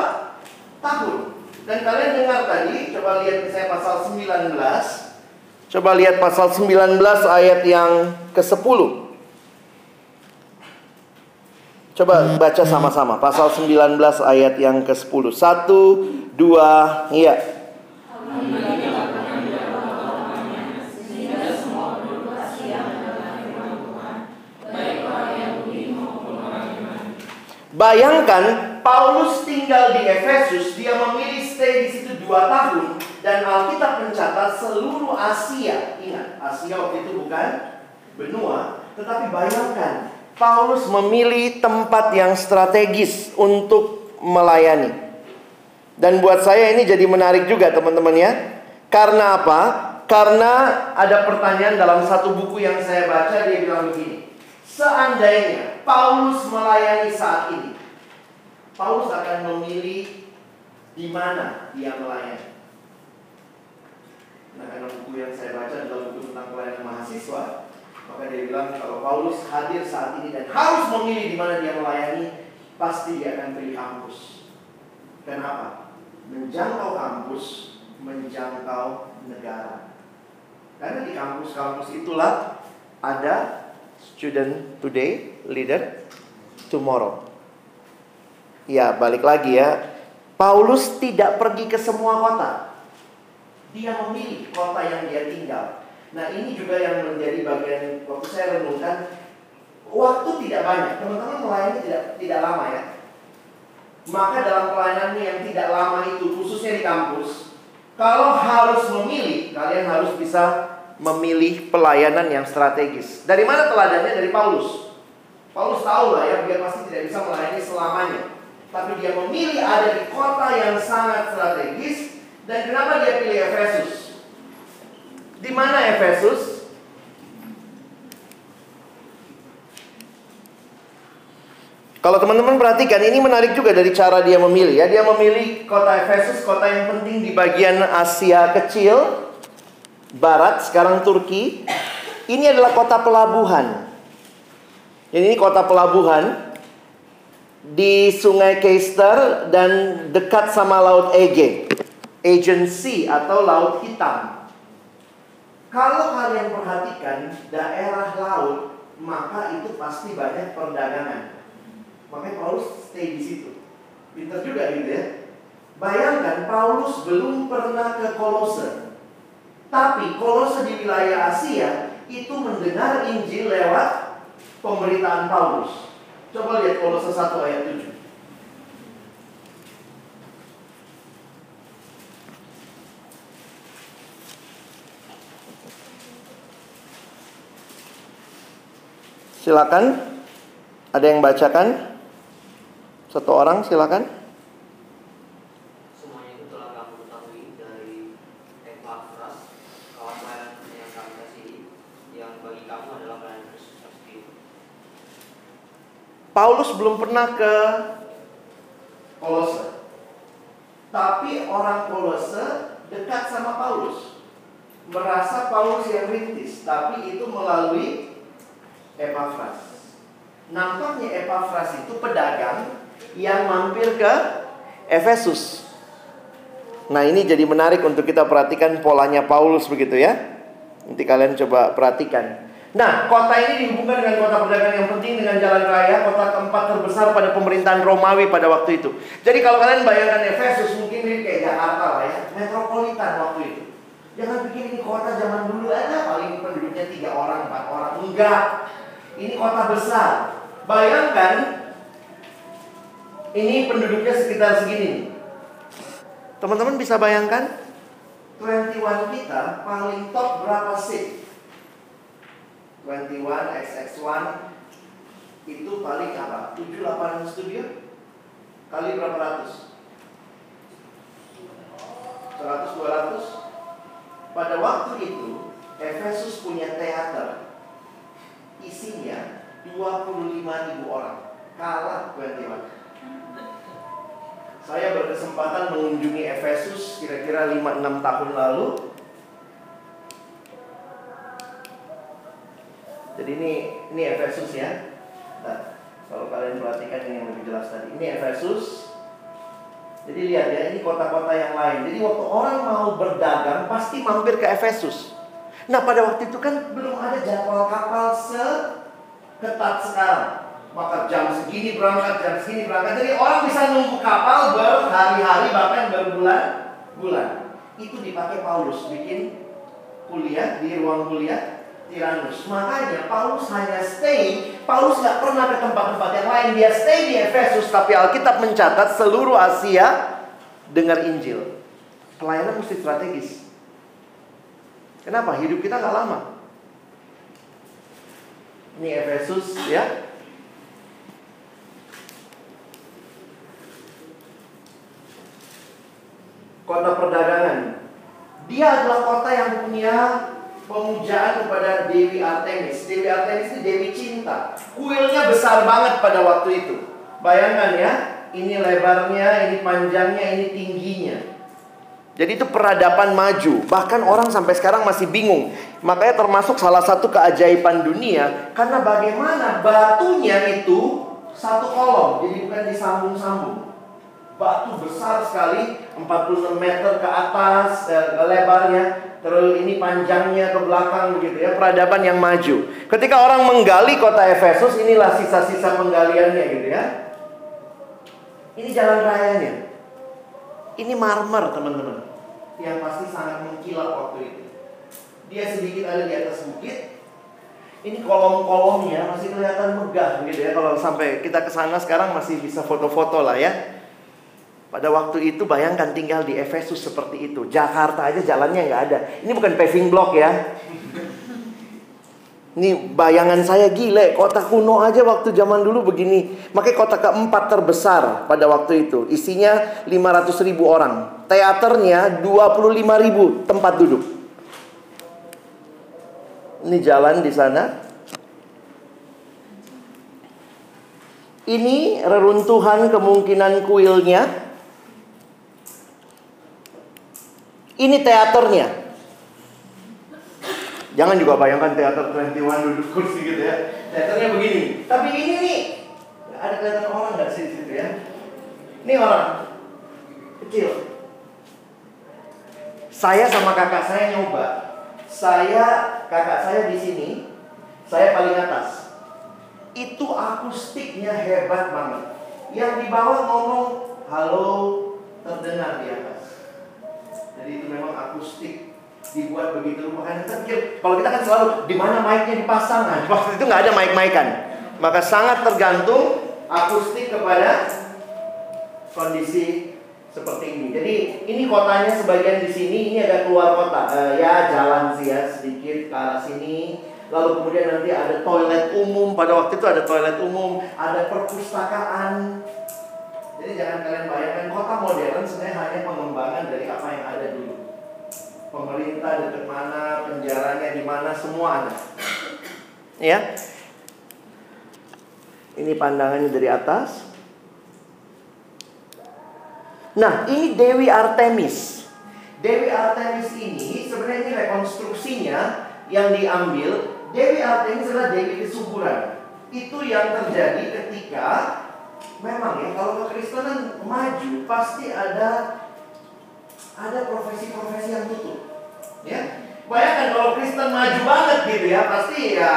tahun? Dan kalian dengar tadi, coba lihat saya pasal 19. Coba lihat pasal 19 ayat yang ke-10. Coba baca sama-sama pasal 19 ayat yang ke-10. Satu, dua, iya. Bayangkan Paulus tinggal di Efesus, dia memilih stay di situ dua tahun dan Alkitab mencatat seluruh Asia. Ingat, Asia waktu itu bukan benua, tetapi bayangkan Paulus memilih tempat yang strategis untuk melayani. Dan buat saya ini jadi menarik juga teman-teman ya. Karena apa? Karena ada pertanyaan dalam satu buku yang saya baca dia bilang begini. Seandainya Paulus melayani saat ini, Paulus akan memilih di mana dia melayani. Nah, karena buku yang saya baca adalah buku tentang pelayanan mahasiswa, maka dia bilang kalau Paulus hadir saat ini dan harus memilih di mana dia melayani, pasti dia akan pilih kampus. Kenapa? Menjangkau kampus, menjangkau negara. Karena di kampus-kampus itulah ada Student today, leader tomorrow. Ya, balik lagi ya. Paulus tidak pergi ke semua kota. Dia memilih kota yang dia tinggal. Nah, ini juga yang menjadi bagian waktu saya renungkan. Waktu tidak banyak. Teman-teman melayani tidak tidak lama ya. Maka dalam pelayanannya yang tidak lama itu, khususnya di kampus, kalau harus memilih, kalian harus bisa memilih pelayanan yang strategis. Dari mana teladannya? Dari Paulus. Paulus tahu lah ya, dia pasti tidak bisa melayani selamanya. Tapi dia memilih ada di kota yang sangat strategis. Dan kenapa dia pilih Efesus? Di mana Efesus? Kalau teman-teman perhatikan, ini menarik juga dari cara dia memilih ya. Dia memilih kota Efesus, kota yang penting di bagian Asia kecil, barat, sekarang Turki. Ini adalah kota pelabuhan. Ini kota pelabuhan di Sungai Keister dan dekat sama Laut Ege. Agency atau Laut Hitam. Kalau kalian perhatikan daerah laut, maka itu pasti banyak perdagangan. Makanya Paulus stay di situ. Pinter juga gitu ya. Bayangkan Paulus belum pernah ke Kolose. Tapi kolose di wilayah Asia itu mendengar Injil lewat pemberitaan Paulus. Coba lihat kolose 1 ayat 7. Silakan. Ada yang bacakan? Satu orang silakan. bagi kamu adalah pelayanan Kristus seperti itu. Paulus belum pernah ke Kolose. Tapi orang Kolose dekat sama Paulus. Merasa Paulus yang rintis, tapi itu melalui Epafras. Nampaknya Epafras itu pedagang yang mampir ke Efesus. Nah, ini jadi menarik untuk kita perhatikan polanya Paulus begitu ya. Nanti kalian coba perhatikan. Nah, kota ini dihubungkan dengan kota perdagangan yang penting dengan jalan raya, kota keempat terbesar pada pemerintahan Romawi pada waktu itu. Jadi kalau kalian bayangkan Efesus mungkin ini kayak Jakarta lah ya, metropolitan waktu itu. Jangan pikir ini kota zaman dulu ada paling penduduknya tiga orang, empat orang. Enggak. Ini kota besar. Bayangkan ini penduduknya sekitar segini. Teman-teman bisa bayangkan 21 kita paling top berapa seat? 21 XX1 itu paling apa? 7 8 studio kali berapa ratus? 100 200 pada waktu itu Efesus punya teater isinya 25 ribu orang kalah 21 saya berkesempatan mengunjungi Efesus kira-kira 5-6 tahun lalu Jadi ini ini Efesus ya. Nah, kalau kalian perhatikan yang lebih jelas tadi. Ini Efesus. Jadi lihat ya, ini kota-kota yang lain. Jadi waktu orang mau berdagang pasti mampir ke Efesus. Nah, pada waktu itu kan belum ada jadwal kapal seketat sekarang. Maka jam segini berangkat, jam segini berangkat. Jadi orang bisa nunggu kapal berhari-hari bahkan berbulan-bulan. Itu dipakai Paulus bikin kuliah di ruang kuliah Tiranus. Makanya Paulus hanya stay, Paulus nggak pernah ke tempat-tempat yang lain. Dia stay di Efesus, tapi Alkitab mencatat seluruh Asia dengar Injil. Pelayanan mesti strategis. Kenapa? Hidup kita nggak lama. Ini Efesus ya. Kota perdagangan. Dia adalah kota yang punya pemujaan kepada Dewi Artemis. Dewi Artemis ini Dewi cinta. Kuilnya besar banget pada waktu itu. Bayangkan ya, ini lebarnya, ini panjangnya, ini tingginya. Jadi itu peradaban maju. Bahkan orang sampai sekarang masih bingung. Makanya termasuk salah satu keajaiban dunia karena bagaimana batunya itu satu kolom, jadi bukan disambung-sambung. Batu besar sekali, 46 meter ke atas eh, lebarnya, Terus ini panjangnya ke belakang begitu ya, peradaban yang maju. Ketika orang menggali kota Efesus, inilah sisa-sisa penggaliannya gitu ya. Ini jalan rayanya. Ini marmer teman-teman. Yang pasti sangat mengkilap waktu itu. Dia sedikit ada di atas bukit. Ini kolom-kolomnya masih kelihatan megah gitu ya. Kalau sampai kita ke sana sekarang masih bisa foto-foto lah ya. Pada waktu itu bayangkan tinggal di Efesus seperti itu. Jakarta aja jalannya nggak ada. Ini bukan paving block ya. Ini bayangan saya gile, kota kuno aja waktu zaman dulu begini. Makanya kota keempat terbesar pada waktu itu. Isinya 500 ribu orang. Teaternya 25 ribu tempat duduk. Ini jalan di sana. Ini reruntuhan kemungkinan kuilnya Ini teaternya. Jangan juga bayangkan teater 21 duduk kursi gitu ya. Teaternya begini. Tapi ini nih, ada kelihatan orang nggak sih situ ya? Ini orang kecil. Saya sama kakak saya nyoba. Saya, kakak saya di sini, saya paling atas. Itu akustiknya hebat banget. Yang di bawah ngomong halo terdengar di atas. Jadi itu memang akustik dibuat begitu. Makanya kita pikir kalau kita kan selalu di mana mic-nya? Dipasang nah, waktu itu nggak ada mic-mican. Maka sangat tergantung akustik kepada kondisi seperti ini. Jadi ini kotanya sebagian di sini ini ada keluar kota. Uh, ya jalan sih ya sedikit ke arah sini. Lalu kemudian nanti ada toilet umum. Pada waktu itu ada toilet umum ada perpustakaan jadi jangan kalian bayangkan kota modern sebenarnya hanya pengembangan dari apa yang ada dulu. Pemerintah dekat mana, penjaranya di mana, semua ada. Ya. Ini pandangannya dari atas. Nah, ini Dewi Artemis. Dewi Artemis ini sebenarnya ini rekonstruksinya yang diambil. Dewi Artemis adalah Dewi kesuburan. Itu yang terjadi ketika memang ya kalau kekristenan maju pasti ada ada profesi-profesi yang tutup. Ya. Bayangkan kalau Kristen maju banget gitu ya, pasti ya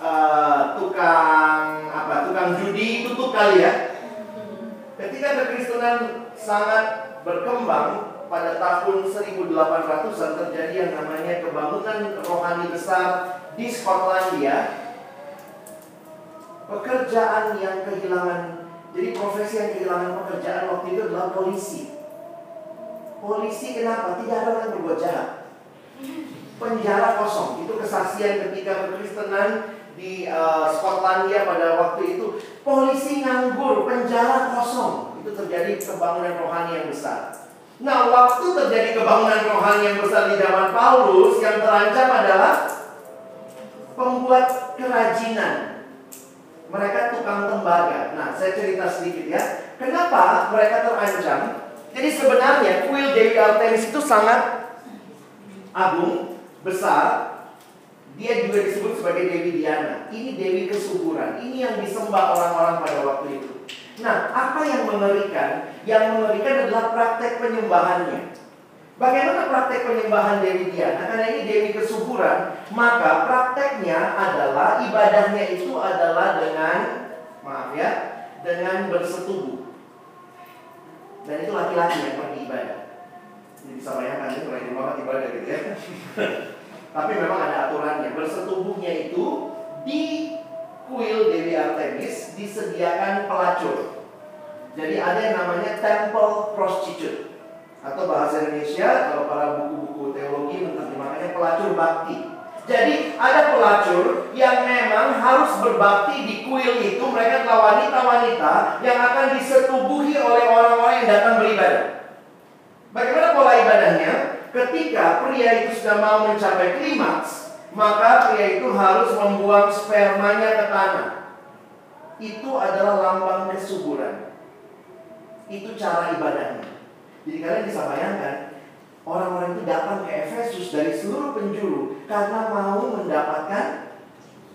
eh, tukang apa tukang judi tutup kali ya. Ketika kekristenan sangat berkembang pada tahun 1800-an terjadi yang namanya kebangunan rohani besar di Skotlandia. Pekerjaan yang kehilangan, jadi profesi yang kehilangan pekerjaan waktu itu adalah polisi. Polisi kenapa? Tidak ada orang berbuat jahat. Penjara kosong. Itu kesaksian ketika kekristenan di uh, Skotlandia pada waktu itu. Polisi nganggur, penjara kosong. Itu terjadi kebangunan rohani yang besar. Nah, waktu terjadi kebangunan rohani yang besar di zaman Paulus, yang terancam adalah pembuat kerajinan. Mereka tukang tembaga. Nah, saya cerita sedikit ya. Kenapa mereka terancam? Jadi sebenarnya kuil Dewi Artemis itu sangat agung, besar. Dia juga disebut sebagai Dewi Diana. Ini Dewi kesuburan. Ini yang disembah orang-orang pada waktu itu. Nah, apa yang mengerikan? Yang mengerikan adalah praktek penyembahannya. Bagaimana praktek penyembahan Dewi Diana? Karena ini Dewi kesuburan, maka prakteknya adalah ibadahnya itu adalah dengan maaf ya, dengan bersetubuh. Dan itu laki-laki yang pergi ibadah. Ini bisa bayangkan itu lagi banget ibadah gitu ya. Tapi memang ada aturannya. Bersetubuhnya itu di kuil Dewi Artemis disediakan pelacur. Jadi ada yang namanya temple prostitute atau bahasa Indonesia kalau para buku-buku teologi menerjemahkannya pelacur bakti. Jadi ada pelacur yang memang harus berbakti di kuil itu mereka adalah wanita-wanita yang akan disetubuhi oleh orang-orang yang datang beribadah. Bagaimana pola ibadahnya? Ketika pria itu sudah mau mencapai klimaks, maka pria itu harus membuang spermanya ke tanah. Itu adalah lambang kesuburan. Itu cara ibadahnya. Jadi kalian bisa bayangkan Orang-orang itu datang ke Efesus dari seluruh penjuru Karena mau mendapatkan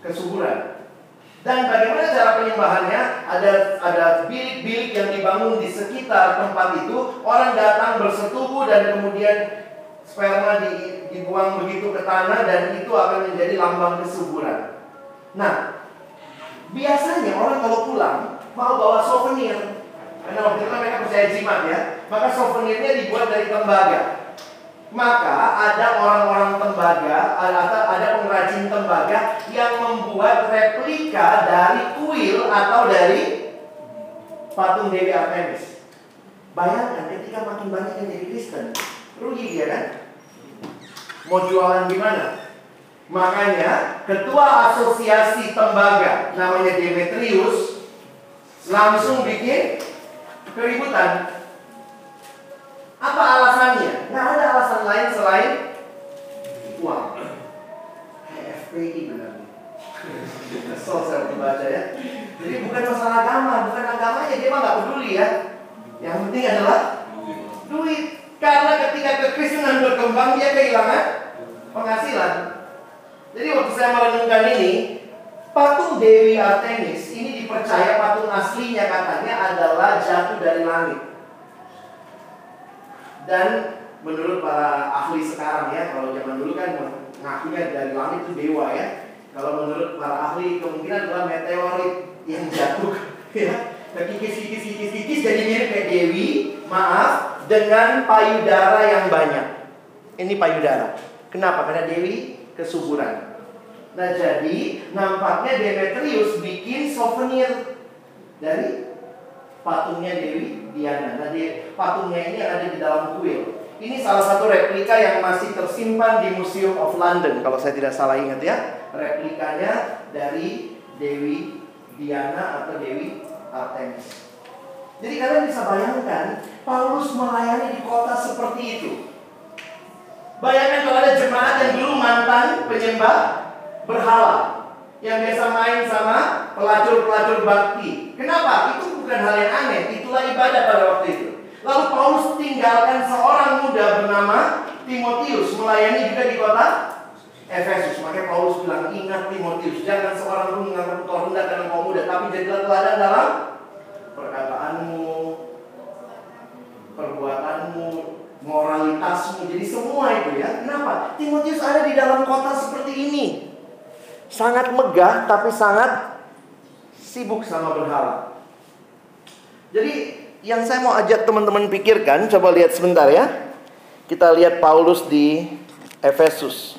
kesuburan. Dan bagaimana cara penyembahannya? Ada ada bilik-bilik yang dibangun di sekitar tempat itu. Orang datang bersetubuh dan kemudian Sperma di, dibuang begitu ke tanah Dan itu akan menjadi lambang kesuburan. Nah Biasanya orang kalau pulang Mau bawa souvenir. Karena waktu itu kan mereka percaya jimat ya. Maka souvenirnya dibuat dari tembaga. Maka ada orang-orang tembaga, atau ada pengrajin tembaga yang membuat replika dari kuil atau dari patung Dewi Artemis. Bayangkan ketika makin banyak yang jadi Kristen, rugi dia kan? Mau jualan gimana? Makanya ketua asosiasi tembaga namanya Demetrius langsung bikin keributan. Apa alasannya? Nggak ada alasan lain selain uang. FPI benar. Kesel saya membaca ya. Jadi bukan masalah agama, bukan agamanya dia mah nggak peduli ya. Yang penting adalah duit. Karena ketika kekristenan berkembang dia kehilangan penghasilan. Jadi waktu saya merenungkan ini, patung Dewi Artemis ini dipercaya patung aslinya katanya adalah jatuh dari langit. Dan menurut para ahli sekarang ya, kalau zaman dulu kan mengakunya dari langit itu dewa ya. Kalau menurut para ahli kemungkinan adalah meteorit yang jatuh ya. Kikis, kikis, kikis, kikis jadi mirip kayak Dewi, maaf, dengan payudara yang banyak. Ini payudara. Kenapa? Karena Dewi kesuburan. Nah jadi nampaknya Demetrius bikin souvenir dari patungnya Dewi Diana. Nah patungnya ini ada di dalam kuil. Ini salah satu replika yang masih tersimpan di Museum of London kalau saya tidak salah ingat ya. Replikanya dari Dewi Diana atau Dewi Artemis. Jadi kalian bisa bayangkan Paulus melayani di kota seperti itu. Bayangkan kalau ada jemaat yang dulu mantan penyembah berhala yang biasa main sama pelacur-pelacur bakti. Kenapa? Itu bukan hal yang aneh, itulah ibadah pada waktu itu. Lalu Paulus tinggalkan seorang muda bernama Timotius melayani juga di kota Efesus. Makanya Paulus bilang, ingat Timotius, jangan seorang pun menganggap engkau rendah karena engkau muda, tapi jadilah teladan dalam perkataanmu, perbuatanmu, moralitasmu. Jadi semua itu ya. Kenapa? Timotius ada di dalam kota seperti ini. Sangat megah tapi sangat sibuk sama berhala. Jadi yang saya mau ajak teman-teman pikirkan, coba lihat sebentar ya. Kita lihat Paulus di Efesus.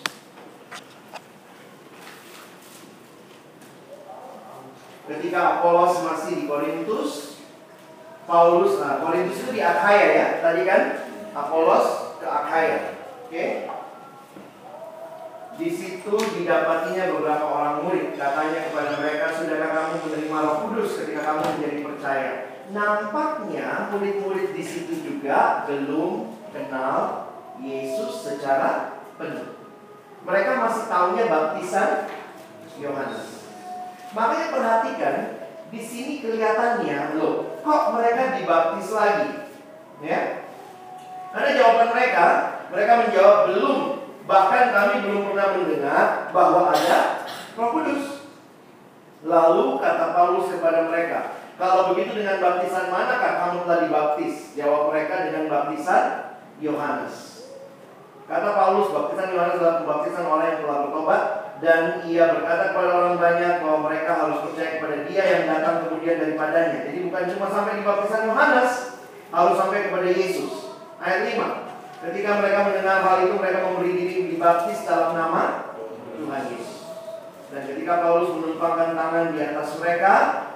Ketika Apolos masih di Korintus, Paulus, nah Korintus itu di Akhaya ya, tadi kan Apolos ke Akhaya, oke? Di situ didapatinya beberapa orang murid. Katanya kepada mereka, sudahkah kamu menerima Roh Kudus ketika kamu menjadi percaya? Nampaknya murid-murid di situ juga belum kenal Yesus secara penuh. Mereka masih tahunya baptisan Yohanes. Makanya perhatikan di sini kelihatannya loh, kok mereka dibaptis lagi? Ya. Karena jawaban mereka, mereka menjawab belum. Bahkan kami belum pernah mendengar bahwa ada Roh Kudus. Lalu kata Paulus kepada mereka, kalau begitu dengan baptisan manakah kamu telah dibaptis? Jawab mereka dengan baptisan Yohanes. Kata Paulus, baptisan Yohanes adalah baptisan orang yang telah bertobat dan ia berkata kepada orang banyak bahwa mereka harus percaya kepada dia yang datang kemudian daripadanya. Jadi bukan cuma sampai di baptisan Yohanes, harus sampai kepada Yesus. Ayat 5. Ketika mereka mendengar hal itu, mereka memberi diri dibaptis dalam nama Tuhan Yesus. Dan ketika Paulus menumpangkan tangan di atas mereka,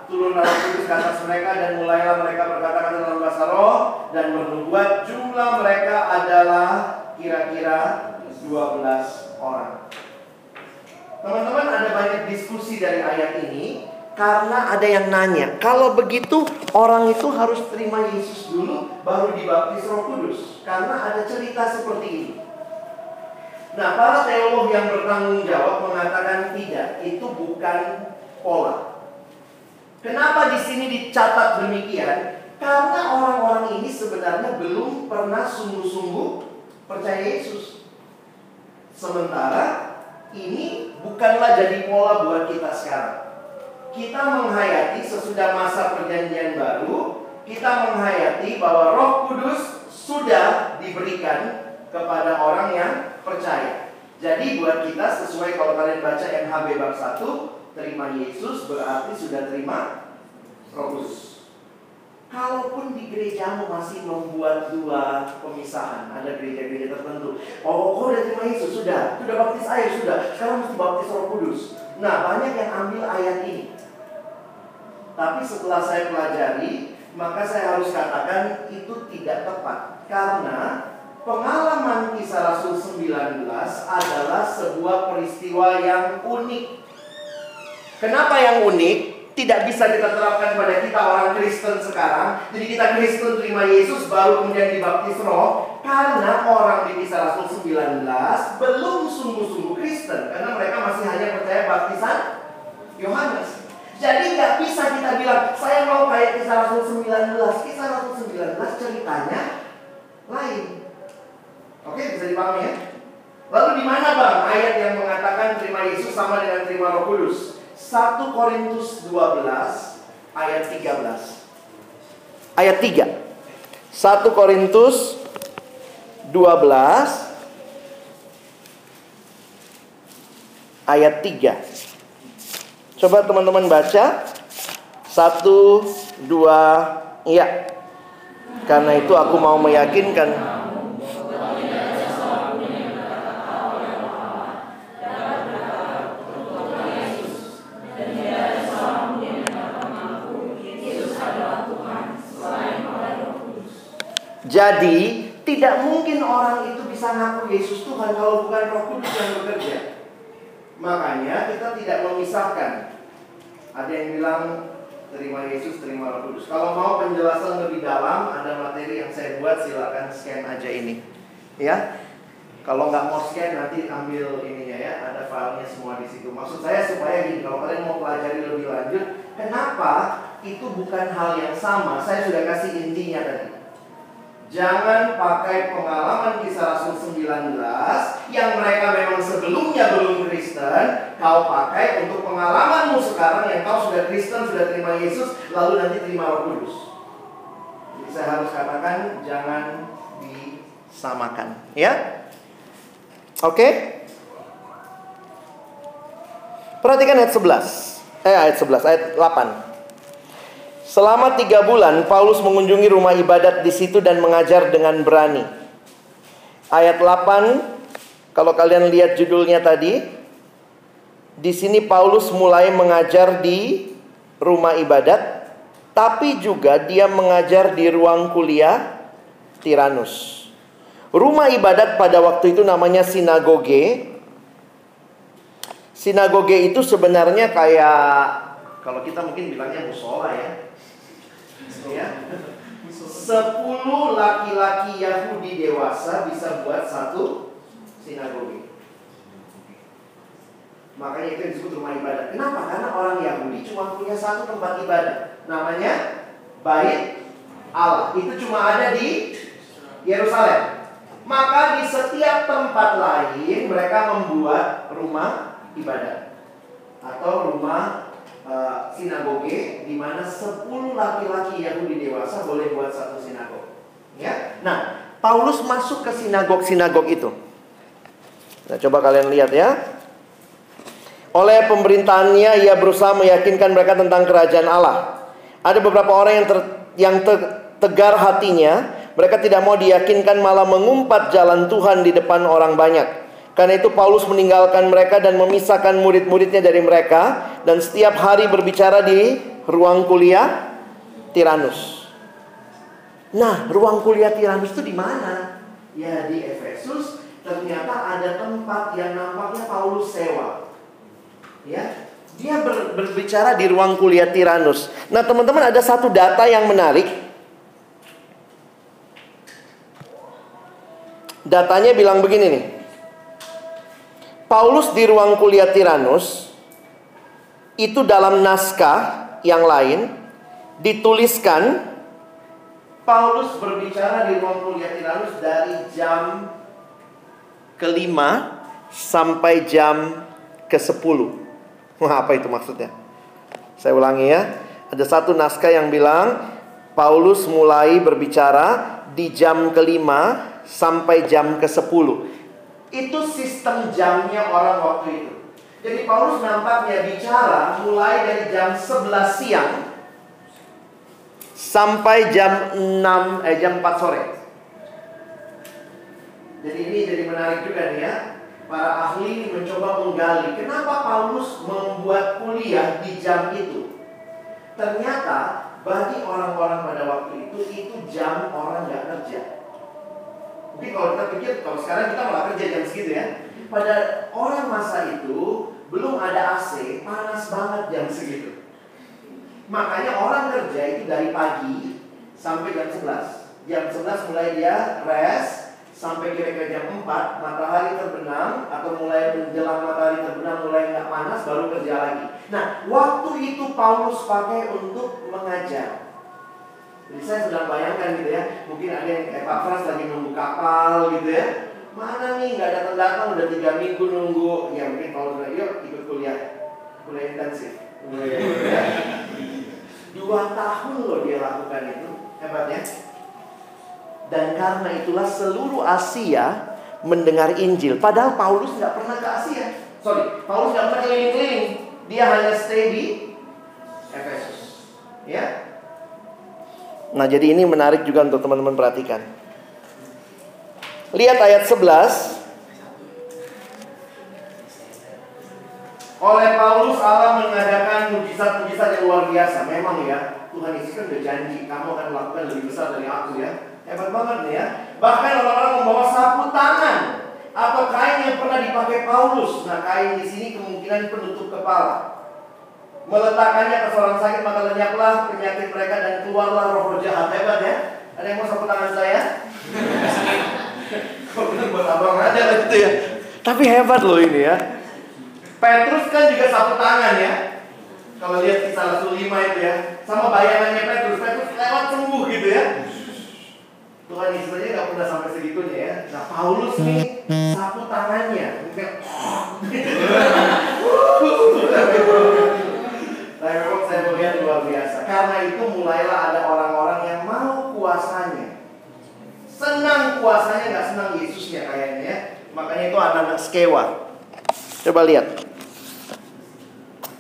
turunlah Roh Kudus ke atas mereka dan mulailah mereka berkata-kata dalam bahasa roh dan bernubuat jumlah mereka adalah kira-kira 12 orang. Teman-teman ada banyak diskusi dari ayat ini karena ada yang nanya, kalau begitu orang itu harus terima Yesus dulu baru dibaptis Roh Kudus karena ada cerita seperti ini. Nah, para teolog yang bertanggung jawab mengatakan tidak, itu bukan pola. Kenapa di sini dicatat demikian? Karena orang-orang ini sebenarnya belum pernah sungguh-sungguh percaya Yesus. Sementara ini bukanlah jadi pola buat kita sekarang. Kita menghayati sesudah masa perjanjian baru, kita menghayati bahwa Roh Kudus sudah diberikan kepada orang yang percaya. Jadi buat kita sesuai kalau kalian baca MHB bab 1, terima Yesus berarti sudah terima Roh Kudus. Kalaupun di gerejamu masih membuat dua pemisahan, ada gereja-gereja tertentu. Oh, kau udah terima Yesus, sudah. Sudah baptis air, sudah. Sekarang mesti baptis roh kudus. Nah, banyak yang ambil ayat ini. Tapi setelah saya pelajari, maka saya harus katakan itu tidak tepat. Karena pengalaman kisah Rasul 19 adalah sebuah peristiwa yang unik. Kenapa yang unik? tidak bisa kita terapkan pada kita orang Kristen sekarang. Jadi kita Kristen terima Yesus baru kemudian dibaptis roh karena orang di kisah Rasul 19 belum sungguh-sungguh Kristen karena mereka masih hanya percaya baptisan Yohanes. Jadi nggak bisa kita bilang saya mau kayak kisah Rasul 19. Kisah Rasul 19 ceritanya lain. Oke, bisa dipahami ya? Lalu di mana bang ayat yang mengatakan terima Yesus sama dengan terima Roh Kudus? 1 Korintus 12 ayat 13. Ayat 3. 1 Korintus 12 ayat 3. Coba teman-teman baca. 1 2 iya. Karena itu aku mau meyakinkan Jadi tidak mungkin orang itu bisa ngaku Yesus Tuhan kalau bukan Roh Kudus yang bekerja. Makanya kita tidak memisahkan. Ada yang bilang terima Yesus, terima Roh Kudus. Kalau mau penjelasan lebih dalam, ada materi yang saya buat, silakan scan aja ini. Ya. Kalau nggak mau scan nanti ambil ininya ya, ada filenya semua di situ. Maksud saya supaya gini, kalau kalian mau pelajari lebih lanjut, kenapa itu bukan hal yang sama? Saya sudah kasih intinya tadi. Jangan pakai pengalaman kisah Rasul 19 yang mereka memang sebelumnya belum Kristen, kau pakai untuk pengalamanmu sekarang yang kau sudah Kristen, sudah terima Yesus, lalu nanti terima Roh Kudus. Jadi saya harus katakan jangan disamakan, ya. Oke? Perhatikan ayat 11. Eh ayat 11, ayat 8. Selama tiga bulan, Paulus mengunjungi rumah ibadat di situ dan mengajar dengan berani. Ayat 8, kalau kalian lihat judulnya tadi, di sini Paulus mulai mengajar di rumah ibadat, tapi juga dia mengajar di ruang kuliah Tiranus. Rumah ibadat pada waktu itu namanya sinagoge. Sinagoge itu sebenarnya kayak kalau kita mungkin bilangnya musola ya ya. Sepuluh laki-laki Yahudi dewasa bisa buat satu sinagoge. Makanya itu disebut rumah ibadah. Kenapa? Karena orang Yahudi cuma punya satu tempat ibadah. Namanya Bait Allah. Itu cuma ada di Yerusalem. Maka di setiap tempat lain mereka membuat rumah ibadah atau rumah uh, sinagoge di mana 10 laki-laki Yahudi dewasa boleh buat satu sinagog. Ya. Nah, Paulus masuk ke sinagog-sinagog itu. Nah, coba kalian lihat ya. Oleh pemerintahannya ia berusaha meyakinkan mereka tentang kerajaan Allah. Ada beberapa orang yang ter, yang te, tegar hatinya, mereka tidak mau diyakinkan malah mengumpat jalan Tuhan di depan orang banyak. Karena itu Paulus meninggalkan mereka dan memisahkan murid-muridnya dari mereka dan setiap hari berbicara di ruang kuliah Tiranus. Nah, ruang kuliah Tiranus itu di mana? Ya di Efesus. Ternyata ada tempat yang nampaknya Paulus sewa. Ya, dia ber, berbicara di ruang kuliah Tiranus. Nah, teman-teman ada satu data yang menarik. Datanya bilang begini nih. Paulus di ruang kuliah Tiranus itu dalam naskah yang lain dituliskan Paulus berbicara di ruang kuliah Tiranus dari jam kelima sampai jam ke sepuluh. Wah, apa itu maksudnya? Saya ulangi ya. Ada satu naskah yang bilang Paulus mulai berbicara di jam kelima sampai jam ke sepuluh. Itu sistem jamnya orang waktu itu. Jadi Paulus nampaknya bicara mulai dari jam 11 siang sampai jam 6 eh jam 4 sore. Jadi ini jadi menarik juga nih ya. Para ahli mencoba menggali kenapa Paulus membuat kuliah di jam itu. Ternyata bagi orang-orang pada waktu itu itu jam orang nggak kerja. Mungkin kalau kita pikir kalau sekarang kita malah kerja jam segitu ya. Pada orang masa itu belum ada AC, panas banget jam segitu. Makanya orang kerja itu dari pagi sampai jam 11. Jam 11 mulai dia rest sampai kira-kira jam 4 matahari terbenam atau mulai menjelang matahari terbenam mulai nggak panas baru kerja lagi. Nah, waktu itu Paulus pakai untuk mengajar. Jadi saya sedang bayangkan gitu ya, mungkin ada yang kayak Pak Frans lagi nunggu kapal gitu ya. Mana nih nggak datang-datang udah tiga minggu nunggu. Ya mungkin kalau udah yuk ikut kuliah, kuliah intensif. Ya. Dua tahun loh dia lakukan itu, hebat ya. Dan karena itulah seluruh Asia mendengar Injil. Padahal Paulus nggak pernah ke Asia. Sorry, Paulus nggak pernah keliling-keliling. Dia hanya stay di Efesus. Ya, Nah, jadi ini menarik juga untuk teman-teman perhatikan. Lihat ayat 11. Oleh Paulus Allah mengadakan mujizat-mujizat yang luar biasa. Memang ya, Tuhan Yesus kan udah janji kamu akan melakukan lebih besar dari aku ya. Hebat banget nih ya. Bahkan orang-orang membawa sapu tangan atau kain yang pernah dipakai Paulus. Nah, kain di sini kemungkinan penutup kepala meletakkannya ke seorang sakit maka lenyaplah penyakit mereka dan keluarlah roh-roh jahat hebat ya ada yang mau sapu tangan saya buat abang aja gitu ya. Tapi hebat loh ini ya. Petrus kan juga sapu tangan ya. Kalau lihat kisah Rasul 5 itu ya. Sama bayangannya Petrus. Petrus lewat sembuh gitu ya. Tuhan Yesus aja gak pernah sampai segitunya ya. Nah Paulus nih sapu tangannya. Kayak, Tapi memang saya melihat luar biasa. Karena itu mulailah ada orang-orang yang mau kuasanya. Senang kuasanya, nggak senang Yesusnya kayaknya ya. Makanya itu anak-anak skewa. Coba lihat.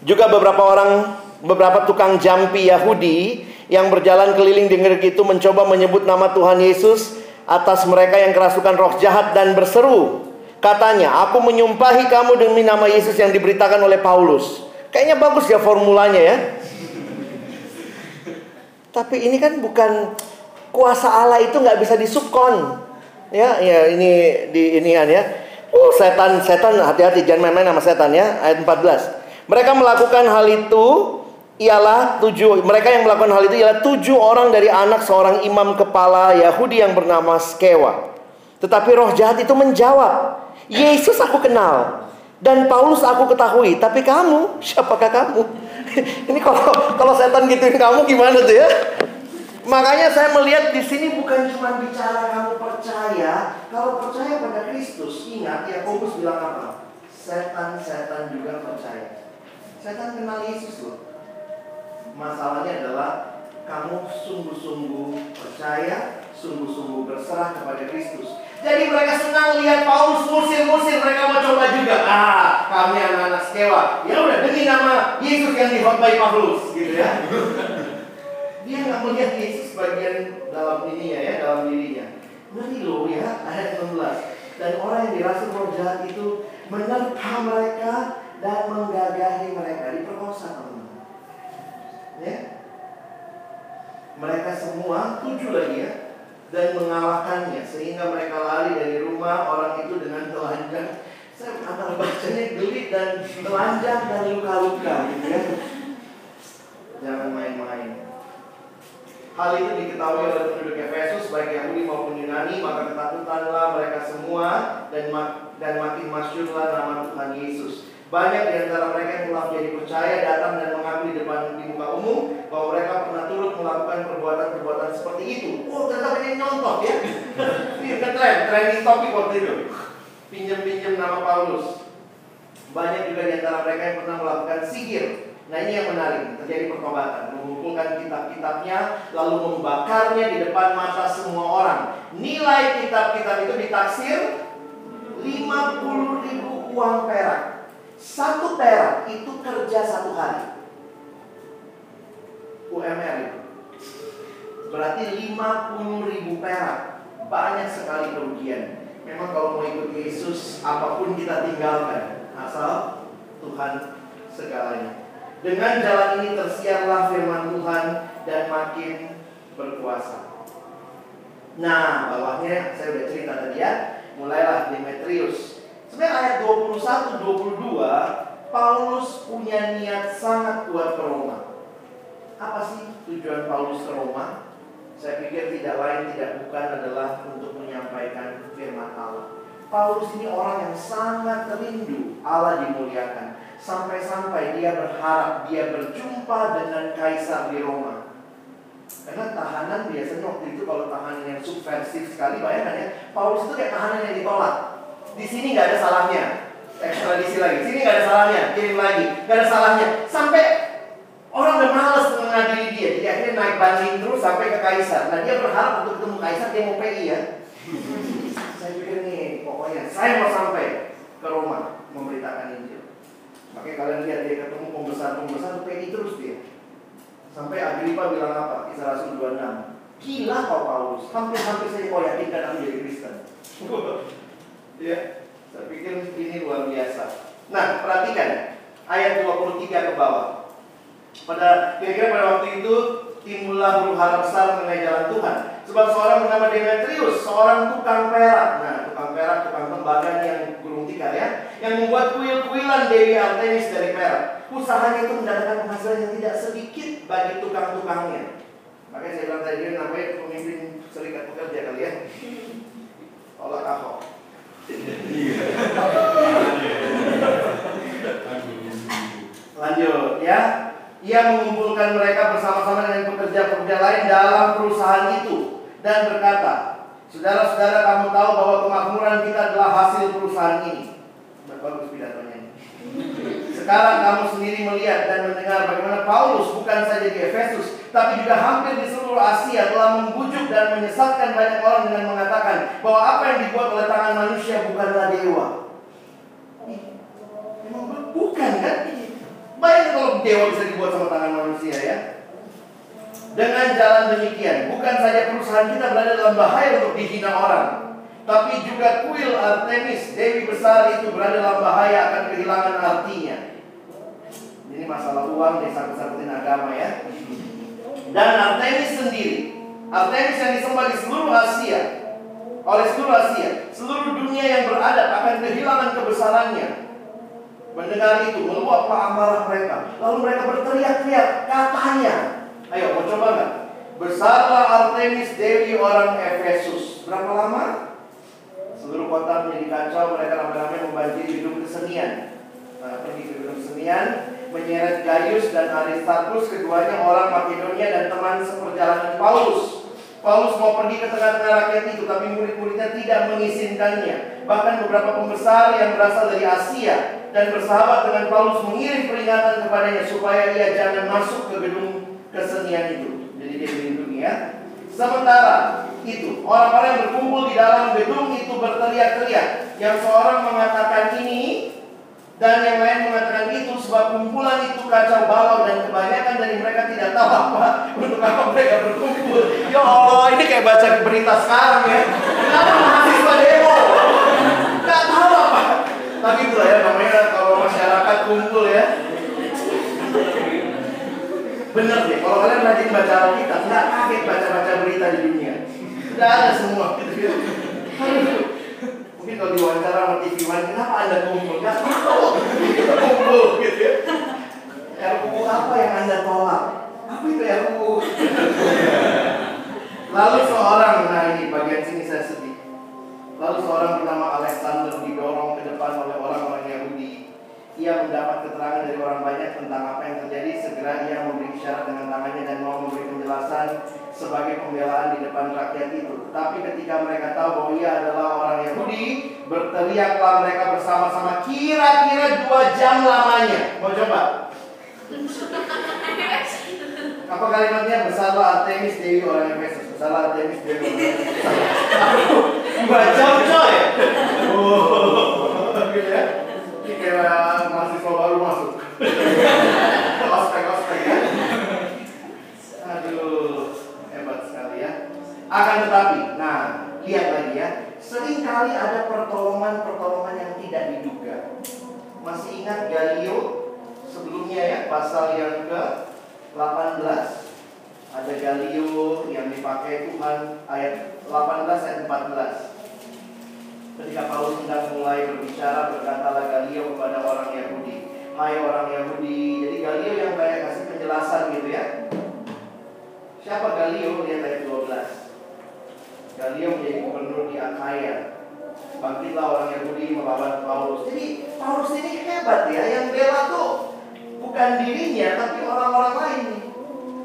Juga beberapa orang, beberapa tukang jampi Yahudi yang berjalan keliling di negeri itu mencoba menyebut nama Tuhan Yesus atas mereka yang kerasukan roh jahat dan berseru. Katanya, aku menyumpahi kamu demi nama Yesus yang diberitakan oleh Paulus. Kayaknya bagus ya formulanya ya. Tapi ini kan bukan kuasa Allah itu nggak bisa disubkon. Ya, ya ini di inian ya. Uh, setan, setan hati-hati jangan main-main sama setan ya. Ayat 14. Mereka melakukan hal itu ialah tujuh mereka yang melakukan hal itu ialah tujuh orang dari anak seorang imam kepala Yahudi yang bernama Skewa. Tetapi roh jahat itu menjawab, Yesus aku kenal dan Paulus aku ketahui, tapi kamu siapakah kamu? Ini kalau kalau setan gituin kamu gimana tuh ya? Makanya saya melihat di sini bukan cuma bicara kamu percaya, kalau percaya pada Kristus, ingat Yakobus bilang apa? Setan-setan juga percaya. Setan kenal Yesus loh. Masalahnya adalah kamu sungguh-sungguh percaya, sungguh-sungguh berserah kepada Kristus. Jadi mereka senang lihat Paulus musir-musir, mereka mau coba juga. Ah, kami anak-anak sekewa. Ya udah demi nama Yesus yang dihotbai Paulus, gitu ya. Dia nggak melihat Yesus bagian dalam dirinya ya, dalam dirinya. Ngeri loh ya, ayat 16. Dan orang yang dirasuki roh jahat itu menerpa mereka dan menggagahi mereka diperkosa teman-teman. Ya, mereka semua tujuh lagi ya dan mengalahkannya sehingga mereka lari dari rumah orang itu dengan telanjang. Saya antara bacanya geli dan telanjang dan luka-luka gitu ya. Jangan main-main. Hal itu diketahui oleh penduduk Efesus baik Yahudi maupun Yunani maka ketakutanlah mereka semua dan dan makin masyurlah nama Tuhan Yesus. Banyak di antara mereka yang telah menjadi percaya datang dan mengaku di depan di muka umum bahwa mereka pernah turut melakukan perbuatan-perbuatan seperti itu. Oh, ternyata ini nyontok ya. Ini kan tren, trending topik waktu itu. Pinjam-pinjam nama Paulus. Banyak juga di antara mereka yang pernah melakukan sihir. Nah ini yang menarik, terjadi pertobatan. Mengumpulkan kitab-kitabnya, lalu membakarnya di depan mata semua orang. Nilai kitab-kitab itu ditaksir 50 ribu uang perak. Satu perak itu kerja satu hari. UMR itu. Berarti 50 ribu perak. Banyak sekali kerugian. Memang kalau mau ikut Yesus, apa pun kita tinggalkan. Asal Tuhan segalanya. Dengan jalan ini tersiarlah firman Tuhan dan makin berkuasa. Nah, bawahnya saya udah cerita tadi ya. Mulailah Demetrius. Sebenarnya ayat 21 22 Paulus punya niat sangat kuat ke Roma. Apa sih tujuan Paulus ke Roma? Saya pikir tidak lain tidak bukan adalah untuk menyampaikan firman Allah. Paulus ini orang yang sangat rindu Allah dimuliakan. Sampai-sampai dia berharap dia berjumpa dengan kaisar di Roma. Karena tahanan biasanya waktu itu kalau tahanan yang subversif sekali bayangkan ya, Paulus itu kayak tahanan yang ditolak. Di sini nggak ada salahnya. Ekstradisi lagi. Sini nggak ada salahnya. Kirim lagi. Nggak ada salahnya. Sampai orang udah males mengadili dia. Jadi akhirnya naik banding terus sampai ke kaisar. Nah dia berharap untuk ketemu kaisar dia mau PI ya. saya pikir nih pokoknya saya mau sampai ke Roma memberitakan Injil. Makanya kalian lihat dia ketemu pembesar-pembesar PI terus dia. Sampai Agripa bilang apa? Kisah Rasul 26. Gila kau Paulus. Hampir-hampir saya kau yakinkan aku jadi Kristen. ya, saya pikir ini luar biasa. Nah, perhatikan ayat 23 ke bawah. Pada kira-kira pada waktu itu timbullah huru hara besar mengenai jalan Tuhan. Sebab seorang bernama Demetrius, seorang tukang perak. Nah, tukang perak, tukang tembaga yang gulung tikar ya, yang membuat kuil-kuilan Dewi Artemis dari perak. Usahanya itu mendatangkan penghasilan yang tidak sedikit bagi tukang-tukangnya. Makanya saya bilang tadi namanya pemimpin serikat pekerja kali ya. Tolak Ahok. Lanjut ya. Ia mengumpulkan mereka bersama-sama dengan pekerja-pekerja lain dalam perusahaan itu dan berkata, Saudara-saudara kamu tahu bahwa kemakmuran kita adalah hasil perusahaan ini. Bagus pidatonya ini. Sekarang kamu sendiri melihat dan mendengar bagaimana Paulus bukan saja di Efesus, tapi juga hampir di seluruh Asia telah membujuk dan menyesatkan banyak orang dengan mengatakan bahwa apa yang dibuat oleh tangan manusia bukanlah dewa. Emang bukan kan? Bayangkan kalau dewa bisa dibuat sama tangan manusia ya. Dengan jalan demikian, bukan saja perusahaan kita berada dalam bahaya untuk dihina orang, tapi juga kuil Artemis, Dewi besar itu berada dalam bahaya akan kehilangan artinya. Ini masalah uang disangkut-sangkutin agama ya. Dan Artemis sendiri, Artemis yang disembah di seluruh Asia, oleh seluruh Asia, seluruh dunia yang beradab akan kehilangan kebesarannya. Mendengar itu, meluaplah amarah mereka. Lalu mereka berteriak-teriak, katanya, Ayo, mau coba nggak? Besarlah Artemis Dewi orang Efesus. Berapa lama? Seluruh kota menjadi kacau, mereka ramai-ramai membanjiri gedung kesenian. Nah, pergi ke gedung kesenian, menyeret Gaius dan Aristarchus, keduanya orang Makedonia dan teman seperjalanan Paulus. Paulus mau pergi ke tengah-tengah rakyat itu, tapi murid-muridnya tidak mengizinkannya. Bahkan beberapa pembesar yang berasal dari Asia dan bersahabat dengan Paulus mengirim peringatan kepadanya supaya ia jangan masuk ke gedung kesenian itu. Jadi dia dilindungi ya. Sementara itu, orang-orang yang berkumpul di dalam gedung itu berteriak-teriak. Yang seorang mengatakan ini dan yang lain mengatakan itu sebab kumpulan itu kacau balau dan kebanyakan dari mereka tidak tahu apa untuk apa mereka berkumpul. Ya Allah, ini kayak baca berita sekarang ya. Kenapa mahasiswa demo? Gak tahu apa. Tapi itulah ya namanya kalau masyarakat kumpul ya. Bener deh, kalau kalian rajin baca Alkitab, nggak kaget baca-baca berita di dunia. Sudah ada semua. Mungkin kalau diwawancara sama TV One, kenapa anda kumpul? Nggak tahu, kita kumpul gitu ya. RUU apa yang anda tolak? Apa itu RUU? Lalu seorang, nah ini bagian sini saya sedih. Lalu seorang bernama Alexander didorong ke depan oleh orang-orang Yahudi ia mendapat keterangan dari orang banyak tentang apa yang terjadi. Segera ia memberi isyarat dengan tangannya dan mau memberi penjelasan sebagai pembelaan di depan rakyat itu. Tetapi ketika mereka tahu bahwa ia adalah orang Yahudi, berteriaklah mereka bersama-sama kira-kira dua jam lamanya. Mau coba? Apa kalimatnya? Besarlah Artemis Dewi orang Efesus. Besarlah Artemis Dewi orang Efesus. Dua jam coy. Oh, gitu ya. Ini kayak mahasiswa baru masuk. ospek ospek ya. Aduh, hebat sekali ya. Akan tetapi, nah lihat lagi ya. Seringkali ada pertolongan-pertolongan yang tidak diduga. Masih ingat Galio sebelumnya ya pasal yang ke 18 ada Galio yang dipakai Tuhan ayat 18 ayat 14 Ketika Paulus hendak mulai berbicara, berkatalah Galio kepada orang Yahudi, Hai orang Yahudi. Jadi Galio yang kayak kasih penjelasan gitu ya. Siapa Galio? Lihat ayat 12. Galio menjadi gubernur di Achaia. Bangkitlah orang Yahudi melawan Paulus. Jadi Paulus ini hebat ya. Yang bela tuh bukan dirinya, tapi orang-orang lain.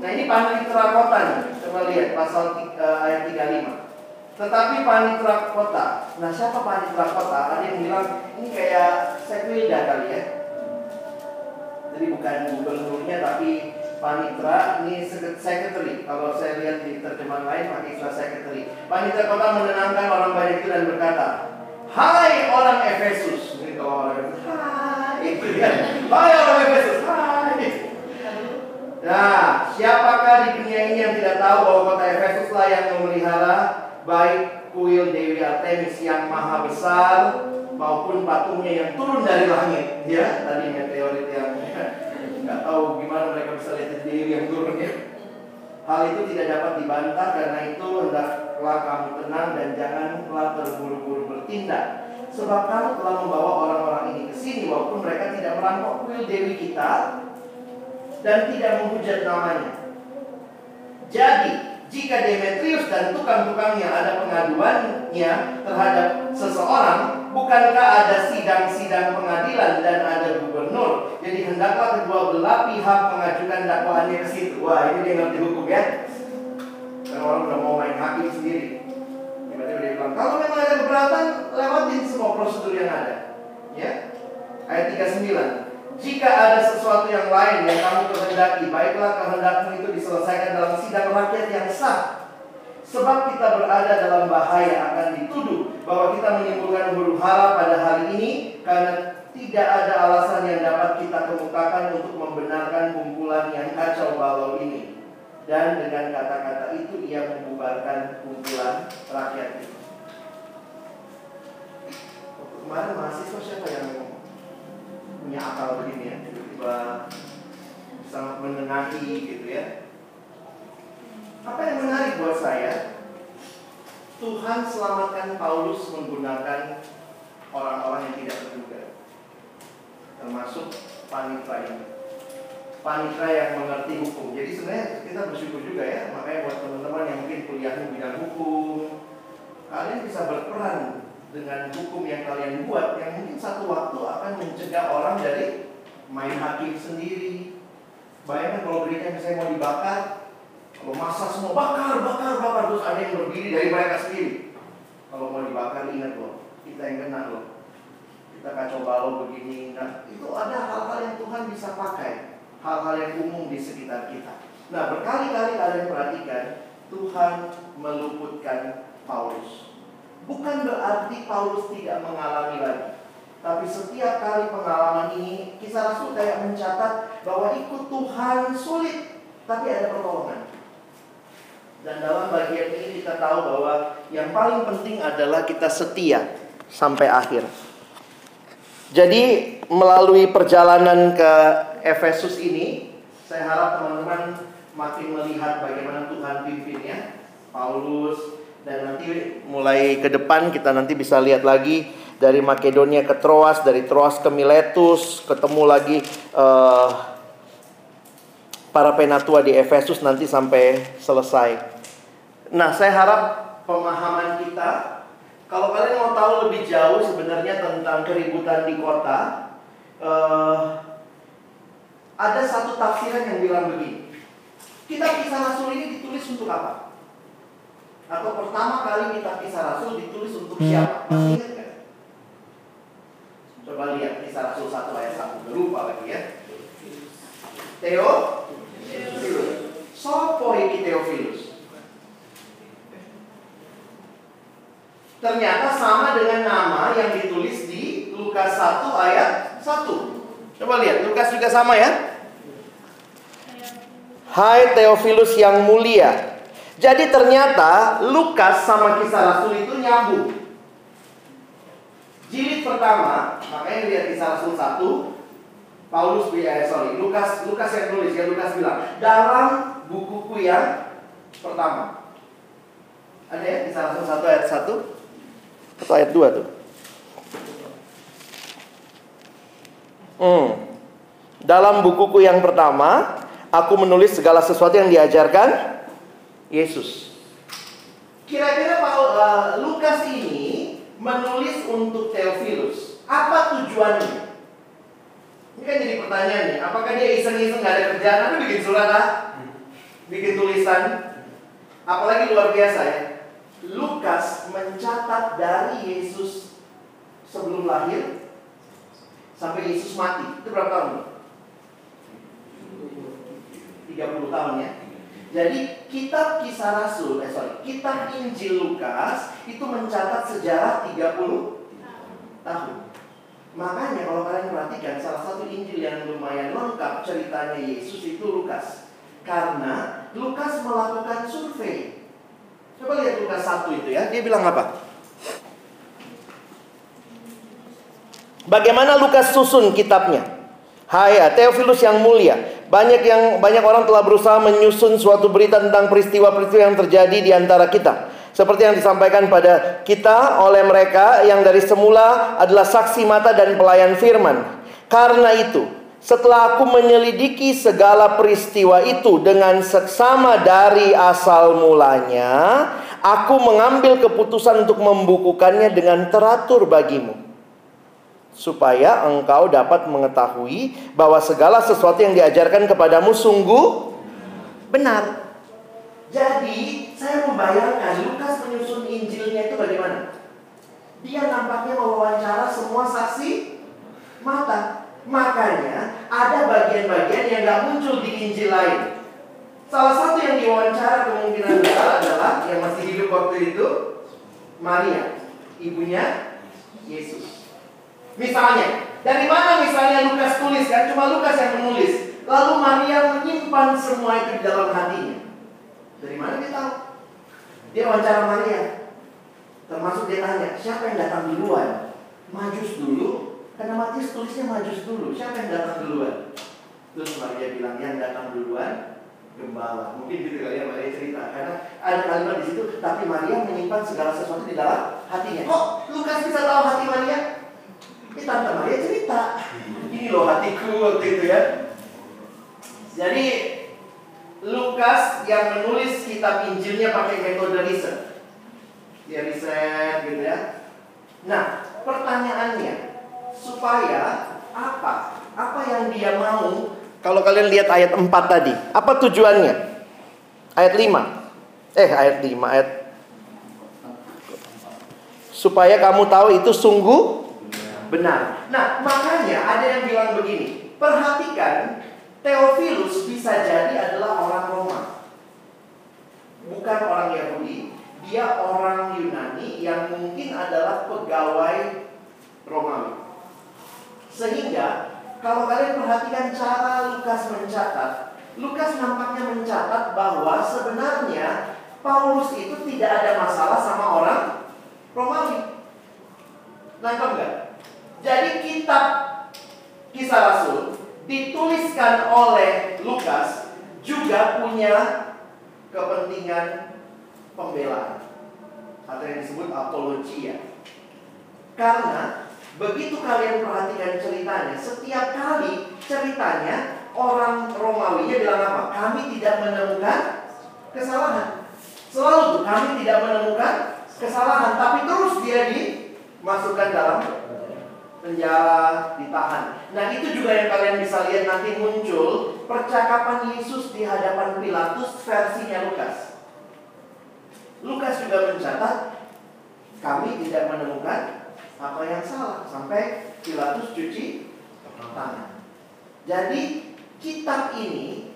Nah ini panitra kota nih. Coba lihat pasal uh, ayat 35. Tetapi panitra kota, nah siapa panitra kota? Ada yang bilang ini kayak sekwilda kali ya. Jadi bukan gubernurnya tapi panitra ini secretary. Kalau saya lihat di terjemahan lain istilah secretary. Panitra kota menenangkan orang banyak itu dan berkata, Hai orang Efesus. Ini kalau orang Efesus, Hai. Hai orang Efesus, Hai. Nah, siapakah di dunia ini yang tidak tahu bahwa kota Efesus lah yang memelihara baik kuil Dewi Artemis yang maha besar maupun patungnya yang turun dari langit ya tadinya teori yang nggak tahu gimana mereka bisa lihat Dewi yang turun ya hal itu tidak dapat dibantah karena itu hendaklah kamu tenang dan janganlah terburu-buru bertindak. Sebab kamu telah membawa orang-orang ini ke sini walaupun mereka tidak merampok kuil Dewi kita dan tidak menghujat namanya. Jadi Jika Demetrius dan tukang-tukangnya ada pengaduannya terhadap seseorang, bukankah ada sidang-sidang pengadilan dan ada gubernur? Jadi hendaklah kedua belah pihak mengajukan dakwaannya ke situ. Wah, ini dia ngerti hukum ya. Karena orang udah mau main hakim sendiri. Dia bilang, kalau memang ada keberatan, lewatin semua prosedur yang ada. Ya. Ayat 39. Jika ada sesuatu yang lain yang kamu kehendaki, baiklah kehendakmu itu diselesaikan dalam sidang rakyat yang sah. Sebab kita berada dalam bahaya akan dituduh bahwa kita menimbulkan huru hara pada hari ini karena tidak ada alasan yang dapat kita kemukakan untuk membenarkan kumpulan yang kacau balau ini. Dan dengan kata-kata itu ia membubarkan kumpulan rakyat itu. Kemarin mahasiswa siapa yang punya akal begini ya tiba-tiba sangat menengahi gitu ya. Apa yang menarik buat saya? Tuhan selamatkan Paulus menggunakan orang-orang yang tidak terduga termasuk panitra ini. Panitra yang mengerti hukum. Jadi sebenarnya kita bersyukur juga ya makanya buat teman-teman yang mungkin kuliahnya bidang hukum kalian bisa berperan dengan hukum yang kalian buat yang mungkin satu waktu akan mencegah orang dari main hakim sendiri. Bayangkan kalau berita misalnya mau dibakar, kalau masa semua bakar, bakar, bakar, terus ada yang berdiri dari mereka sendiri. Kalau mau dibakar ingat loh, kita yang kena loh. Kita kacau balau begini. Nah, itu ada hal-hal yang Tuhan bisa pakai. Hal-hal yang umum di sekitar kita. Nah, berkali-kali kalian perhatikan, Tuhan meluputkan Paulus. Bukan berarti Paulus tidak mengalami lagi. Tapi setiap kali pengalaman ini, kisah Rasul kayak mencatat bahwa ikut Tuhan sulit, tapi ada pertolongan. Dan dalam bagian ini kita tahu bahwa yang paling penting adalah kita setia sampai akhir. Jadi melalui perjalanan ke Efesus ini, saya harap teman-teman makin melihat bagaimana Tuhan pimpinnya. Paulus, dan nanti mulai ke depan kita nanti bisa lihat lagi dari Makedonia ke Troas, dari Troas ke Miletus, ketemu lagi uh, para penatua di Efesus nanti sampai selesai. Nah, saya harap pemahaman kita kalau kalian mau tahu lebih jauh sebenarnya tentang keributan di kota, uh, ada satu tafsiran yang bilang begini. Kitab kisah Rasul ini ditulis untuk apa? Atau pertama kali kita kisah Rasul ditulis untuk siapa? Masih ingat kan? Coba lihat kisah Rasul 1 ayat 1 Lupa lagi ya. Theo? Sopo iki Theophilus? Ternyata sama dengan nama yang ditulis di Lukas 1 ayat 1 Coba lihat, Lukas juga sama ya? Hai Theophilus yang mulia jadi ternyata Lukas sama kisah Rasul itu nyambung. Jilid pertama, makanya lihat kisah Rasul 1, Paulus eh, sorry, Lukas Lukas yang tulis ya Lukas bilang dalam bukuku yang pertama. Ada ya kisah Rasul 1 ayat 1 atau ayat 2 tuh. Hmm. Dalam bukuku yang pertama, aku menulis segala sesuatu yang diajarkan Yesus. Kira-kira Paul uh, Lukas ini menulis untuk Theophilus. Apa tujuannya? Ini kan jadi pertanyaan nih. Apakah dia iseng-iseng gak ada kerjaan? Tapi bikin surat ah? Bikin tulisan? Apalagi luar biasa ya. Lukas mencatat dari Yesus sebelum lahir sampai Yesus mati. Itu berapa tahun? 30 tahun ya. Jadi kitab kisah Rasul, eh sorry, kitab Injil Lukas itu mencatat sejarah 30 tahun. Makanya kalau kalian perhatikan salah satu Injil yang lumayan lengkap ceritanya Yesus itu Lukas. Karena Lukas melakukan survei. Coba lihat Lukas 1 itu ya, dia bilang apa? Bagaimana Lukas susun kitabnya? Hai Theophilus yang mulia. Banyak yang banyak orang telah berusaha menyusun suatu berita tentang peristiwa-peristiwa yang terjadi di antara kita. Seperti yang disampaikan pada kita oleh mereka yang dari semula adalah saksi mata dan pelayan firman. Karena itu, Setelah aku menyelidiki segala peristiwa itu dengan seksama dari asal mulanya, aku mengambil keputusan untuk membukukannya dengan teratur bagimu. Supaya engkau dapat mengetahui bahwa segala sesuatu yang diajarkan kepadamu sungguh benar. Jadi, saya membayangkan Lukas menyusun Injilnya itu bagaimana? Dia nampaknya mewawancara semua saksi mata. Makanya ada bagian-bagian yang nggak muncul di Injil lain. Salah satu yang diwawancara kemungkinan besar adalah yang masih hidup waktu itu Maria, ibunya Yesus. Misalnya, dari mana misalnya Lukas tulis kan? Cuma Lukas yang menulis. Lalu Maria menyimpan semua itu di dalam hatinya. Dari mana dia tahu? Dia wawancara Maria. Termasuk dia tanya, siapa yang datang duluan? Majus dulu karena Matius tulisnya majus dulu. Siapa yang datang duluan? Terus Maria bilang yang datang duluan gembala. Mungkin gitu kali ya Maria cerita. Karena ada kalimat di situ. Tapi Maria menyimpan segala sesuatu di dalam hatinya. Kok Lukas bisa tahu hati Maria? Ini tante Maria cerita. Ini loh hatiku waktu itu ya. Jadi Lukas yang menulis kitab Injilnya pakai metode riset. Dia riset gitu ya. Nah, pertanyaannya, supaya apa? Apa yang dia mau? Kalau kalian lihat ayat 4 tadi, apa tujuannya? Ayat 5. Eh, ayat 5, ayat supaya kamu tahu itu sungguh benar. Nah, makanya ada yang bilang begini, perhatikan Theophilus bisa jadi adalah orang Roma. Bukan orang Yahudi, dia orang Yunani yang mungkin adalah pegawai Romawi. Sehingga kalau kalian perhatikan cara Lukas mencatat, Lukas nampaknya mencatat bahwa sebenarnya Paulus itu tidak ada masalah sama orang Romawi. Nangkep nggak? Kitab Kisah Rasul dituliskan oleh Lukas juga punya kepentingan pembelaan atau yang disebut apologia. Karena Begitu kalian perhatikan ceritanya, setiap kali ceritanya orang Romawinya bilang apa? Kami tidak menemukan kesalahan. Selalu kami tidak menemukan kesalahan, tapi terus dia dimasukkan dalam penjara, ditahan. Nah itu juga yang kalian bisa lihat nanti muncul percakapan Yesus di hadapan Pilatus versinya Lukas. Lukas juga mencatat kami tidak menemukan apa yang salah sampai Pilatus cuci tangan. Jadi kitab ini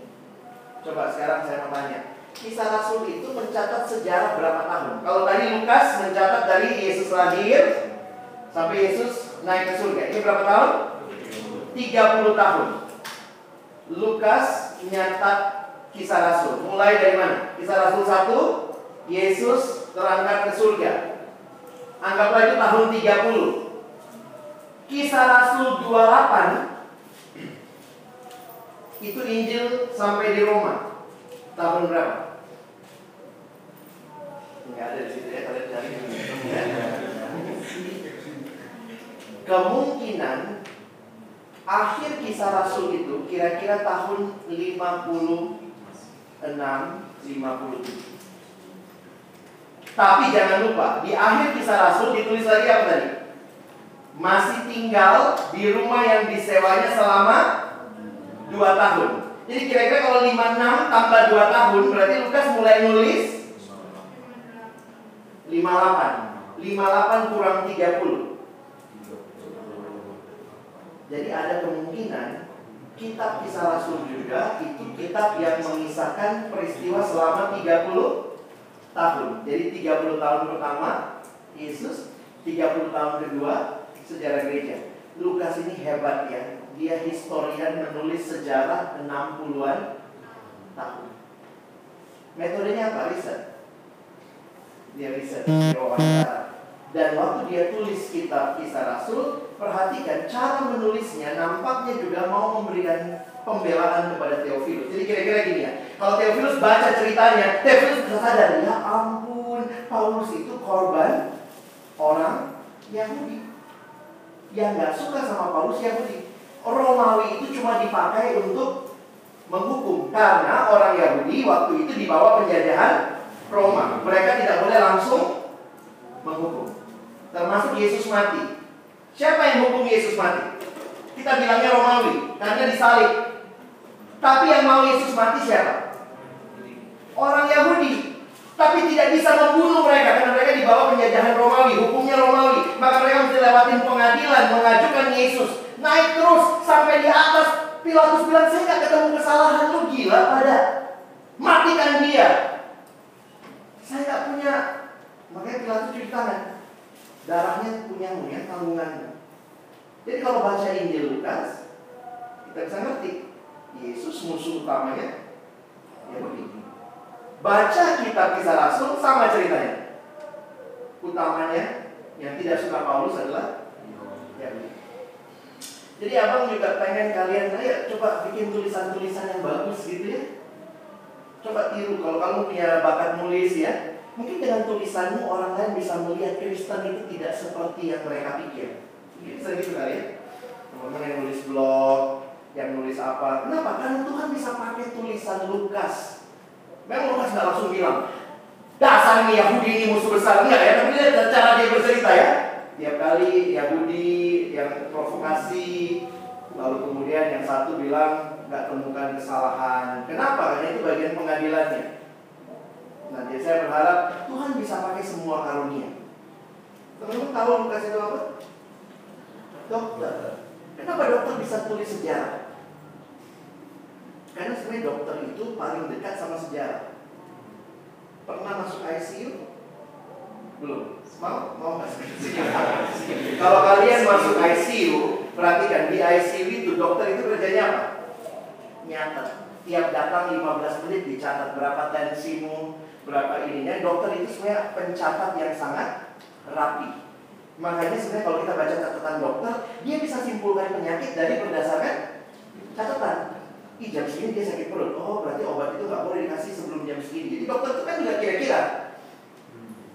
coba sekarang saya mau tanya. Kisah Rasul itu mencatat sejarah berapa tahun? Kalau tadi Lukas mencatat dari Yesus lahir sampai Yesus naik ke surga. Ini berapa tahun? 30 tahun. Lukas nyatat kisah Rasul. Mulai dari mana? Kisah Rasul 1, Yesus terangkat ke surga. Anggaplah itu tahun 30. Kisah Rasul 28 itu Injil sampai di Roma. Tahun berapa? Enggak ada di situ ya, kalian cari. Kemungkinan akhir kisah Rasul itu kira-kira tahun 56 57. Tapi jangan lupa, di akhir kisah Rasul ditulis lagi apa tadi? Masih tinggal di rumah yang disewanya selama 2 tahun. Jadi kira-kira kalau 56 tambah 2 tahun berarti Lukas mulai nulis 58. 58 kurang 30. Jadi ada kemungkinan kitab kisah Rasul juga itu kitab yang mengisahkan peristiwa selama 30 tahun. Jadi 30 tahun pertama Yesus, 30 tahun kedua sejarah gereja. Lukas ini hebat ya. Dia historian menulis sejarah 60-an tahun. Metodenya apa? Riset. Dia riset, dia wawancara. Dan waktu dia tulis kitab kisah Rasul, perhatikan cara menulisnya nampaknya juga mau memberikan pembelaan kepada Theophilus. Jadi kira-kira gini ya, kalau Theophilus baca ceritanya, Theophilus bisa sadar, ya ampun, Paulus itu korban orang Yahudi. Yang nggak suka sama Paulus Yahudi. Romawi itu cuma dipakai untuk menghukum karena orang Yahudi waktu itu di bawah penjajahan Roma. Mereka tidak boleh langsung menghukum. Termasuk Yesus mati. Siapa yang hukum Yesus mati? Kita bilangnya Romawi karena disalib. Tapi yang mau Yesus mati siapa? Orang Yahudi. Tapi tidak bisa membunuh mereka karena mereka di bawah penjajahan Romawi, hukumnya Romawi. Maka mereka mesti lewatin pengadilan, mengajukan Yesus. Naik terus sampai di atas. Pilatus bilang, saya nggak ketemu kesalahan lu gila pada. Matikan dia. Saya nggak punya. Makanya Pilatus cuci tangan. Darahnya punya ya, tanggungannya. Jadi kalau baca Injil Lukas, kita bisa ngerti. Yesus musuh utamanya Yahudi. Baca kitab kisah Rasul sama ceritanya. Utamanya yang tidak suka Paulus adalah Yahudi. Jadi abang juga pengen kalian, ayo coba bikin tulisan-tulisan yang bagus gitu ya. Coba tiru kalau kamu punya bakat nulis ya. Mungkin dengan tulisanmu orang lain bisa melihat Kristen itu tidak seperti yang mereka pikir. Bisa gitu kali ya. Teman-teman yang nulis blog, yang nulis apa. Kenapa? Karena Tuhan bisa pakai tulisan Lukas Memang Lukas nggak langsung bilang, dasar ini Yahudi ini musuh besar. Enggak ya, tapi lihat cara dia bercerita ya. Tiap kali Yahudi yang provokasi, lalu kemudian yang satu bilang nggak temukan kesalahan. Kenapa? Karena itu bagian pengadilannya. Nah, jadi saya berharap Tuhan bisa pakai semua karunia. Teman-teman tahu Lukas itu apa? Dokter. Kenapa dokter bisa tulis sejarah? Karena sebenarnya dokter itu paling dekat sama sejarah. Pernah masuk ICU? Belum. Mau? Mau nggak? Kalau kalian masuk ICU, perhatikan di ICU itu dokter itu kerjanya apa? Nyatet. Tiap datang 15 menit dicatat berapa tensimu, berapa ininya. Dokter itu sebenarnya pencatat yang sangat rapi. Makanya sebenarnya kalau kita baca catatan dokter, dia bisa simpulkan penyakit dari berdasarkan catatan. Ih jam segini dia sakit perut. Oh berarti obat itu nggak boleh dikasih sebelum jam segini. Jadi dokter itu kan juga kira-kira.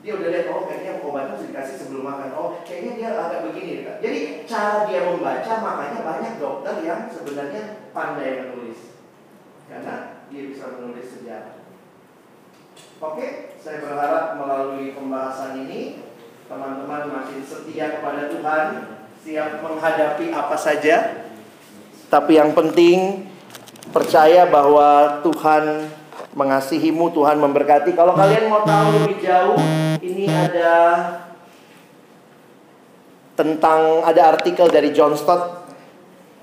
Dia udah lihat oh kayaknya obat itu dikasih sebelum makan. Oh kayaknya dia agak begini. Kan? Jadi cara dia membaca makanya banyak dokter yang sebenarnya pandai menulis. Karena dia bisa menulis sejarah. Oke, saya berharap melalui pembahasan ini teman-teman makin setia kepada Tuhan, siap menghadapi apa saja. Tapi yang penting percaya bahwa Tuhan mengasihimu, Tuhan memberkati. Kalau kalian mau tahu lebih jauh, ini ada tentang ada artikel dari John Stott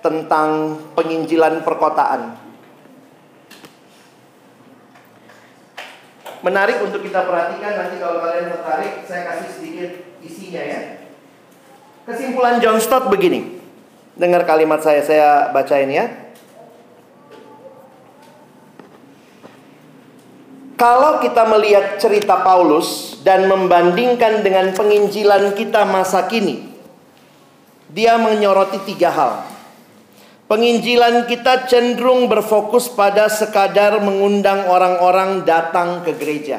tentang penginjilan perkotaan. Menarik untuk kita perhatikan nanti kalau kalian tertarik saya kasih sedikit isinya ya. Kesimpulan John Stott begini. Dengar kalimat saya, saya bacain ya. Kalau kita melihat cerita Paulus dan membandingkan dengan penginjilan kita masa kini, dia menyoroti tiga hal. Penginjilan kita cenderung berfokus pada sekadar mengundang orang-orang datang ke gereja.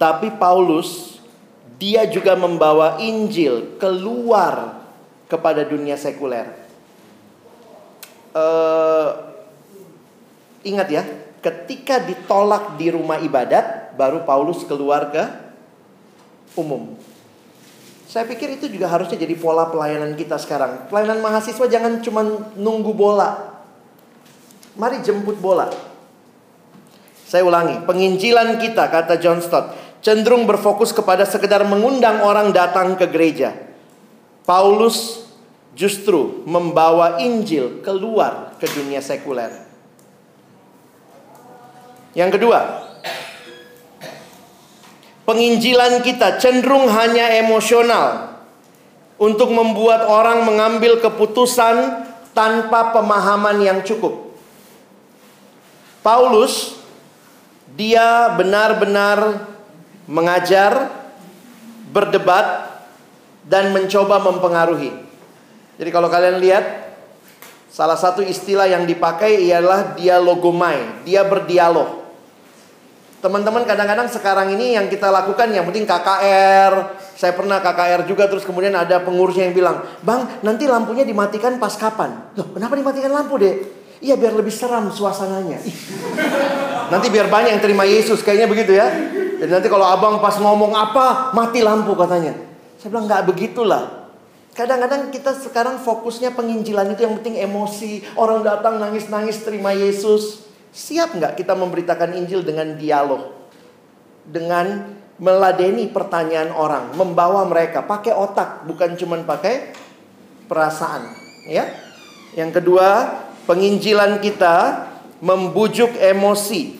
Tapi Paulus, dia juga membawa Injil keluar kepada dunia sekuler. Uh, ingat ya, ketika ditolak di rumah ibadat, baru Paulus keluar ke umum. Saya pikir itu juga harusnya jadi pola pelayanan kita sekarang. Pelayanan mahasiswa jangan cuma nunggu bola. Mari jemput bola. Saya ulangi, penginjilan kita kata John Stott cenderung berfokus kepada sekedar mengundang orang datang ke gereja. Paulus justru membawa Injil keluar ke dunia sekuler. Yang kedua, penginjilan kita cenderung hanya emosional untuk membuat orang mengambil keputusan tanpa pemahaman yang cukup. Paulus dia benar-benar mengajar, berdebat dan mencoba mempengaruhi. Jadi kalau kalian lihat salah satu istilah yang dipakai ialah dialogomai, dia berdialog. Teman-teman kadang-kadang sekarang ini yang kita lakukan yang penting KKR. Saya pernah KKR juga terus kemudian ada pengurusnya yang bilang, "Bang, nanti lampunya dimatikan pas kapan?" Loh, kenapa dimatikan lampu, Dek? Iya, biar lebih seram suasananya. Nanti biar banyak yang terima Yesus, kayaknya begitu ya. Jadi nanti kalau abang pas ngomong apa, mati lampu katanya. Saya bilang nggak begitulah. Kadang-kadang kita sekarang fokusnya penginjilan itu yang penting emosi. Orang datang nangis-nangis terima Yesus. Siap nggak kita memberitakan Injil dengan dialog? Dengan meladeni pertanyaan orang, membawa mereka pakai otak, bukan cuma pakai perasaan, ya. Yang kedua, penginjilan kita membujuk emosi.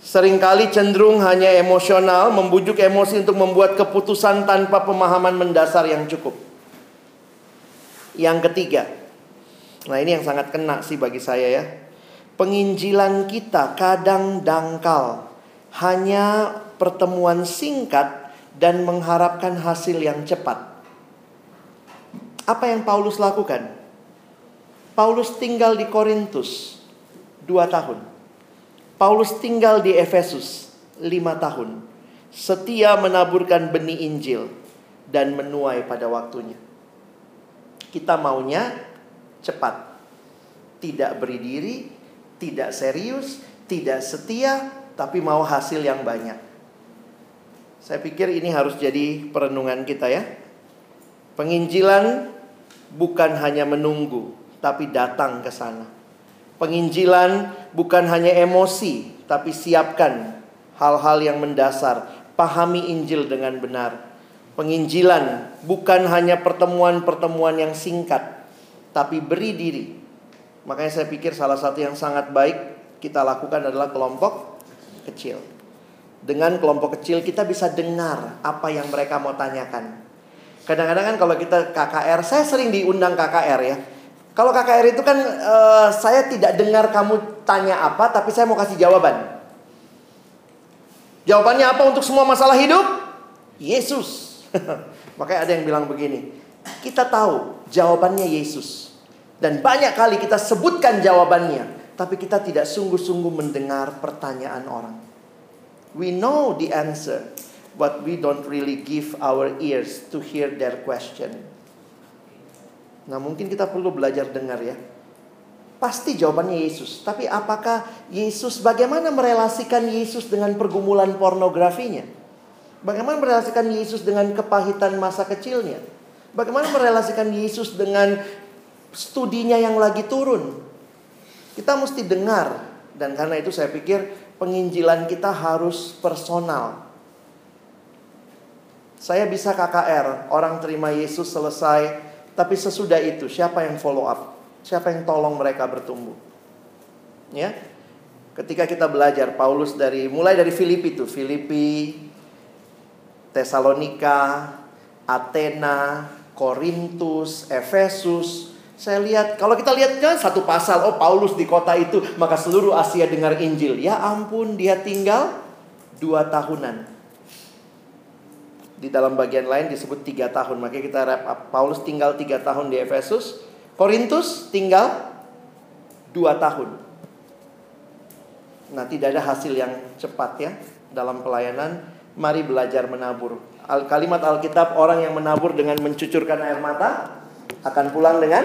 Seringkali cenderung hanya emosional, membujuk emosi untuk membuat keputusan tanpa pemahaman mendasar yang cukup. Yang ketiga, nah ini yang sangat kena sih bagi saya ya penginjilan kita kadang dangkal, hanya pertemuan singkat dan mengharapkan hasil yang cepat. Apa yang Paulus lakukan? Paulus tinggal di Korintus dua tahun. Paulus tinggal di Efesus lima tahun. Setia menaburkan benih Injil dan menuai pada waktunya. Kita maunya cepat, tidak beri diri, tidak serius, tidak setia, tapi mau hasil yang banyak. Saya pikir ini harus jadi perenungan kita ya. Penginjilan bukan hanya menunggu, tapi datang ke sana. Penginjilan bukan hanya emosi, tapi siapkan hal-hal yang mendasar. Pahami Injil dengan benar. Penginjilan bukan hanya pertemuan-pertemuan yang singkat, tapi beri diri Makanya saya pikir salah satu yang sangat baik kita lakukan adalah kelompok kecil. Dengan kelompok kecil kita bisa dengar apa yang mereka mau tanyakan. Kadang-kadang kan kalau kita KKR, saya sering diundang KKR ya. Kalau KKR itu kan uh, saya tidak dengar kamu tanya apa, tapi saya mau kasih jawaban. Jawabannya apa untuk semua masalah hidup? Yesus. Makanya ada yang bilang begini, kita tahu jawabannya Yesus. Dan banyak kali kita sebutkan jawabannya, tapi kita tidak sungguh-sungguh mendengar pertanyaan orang. We know the answer, but we don't really give our ears to hear their question. Nah, mungkin kita perlu belajar dengar ya. Pasti jawabannya Yesus, tapi apakah Yesus bagaimana merelasikan Yesus dengan pergumulan pornografinya? Bagaimana merelasikan Yesus dengan kepahitan masa kecilnya? Bagaimana merelasikan Yesus dengan studinya yang lagi turun. Kita mesti dengar dan karena itu saya pikir penginjilan kita harus personal. Saya bisa KKR, orang terima Yesus selesai, tapi sesudah itu siapa yang follow up? Siapa yang tolong mereka bertumbuh? Ya. Ketika kita belajar Paulus dari mulai dari Filipi itu, Filipi, Tesalonika, Athena, Korintus, Efesus, saya lihat, kalau kita lihat kan satu pasal, oh Paulus di kota itu, maka seluruh Asia dengar Injil. Ya ampun, dia tinggal dua tahunan. Di dalam bagian lain disebut tiga tahun. Makanya kita wrap up. Paulus tinggal tiga tahun di Efesus. Korintus tinggal dua tahun. Nah, tidak ada hasil yang cepat ya dalam pelayanan. Mari belajar menabur. Al kalimat Alkitab orang yang menabur dengan mencucurkan air mata akan pulang dengan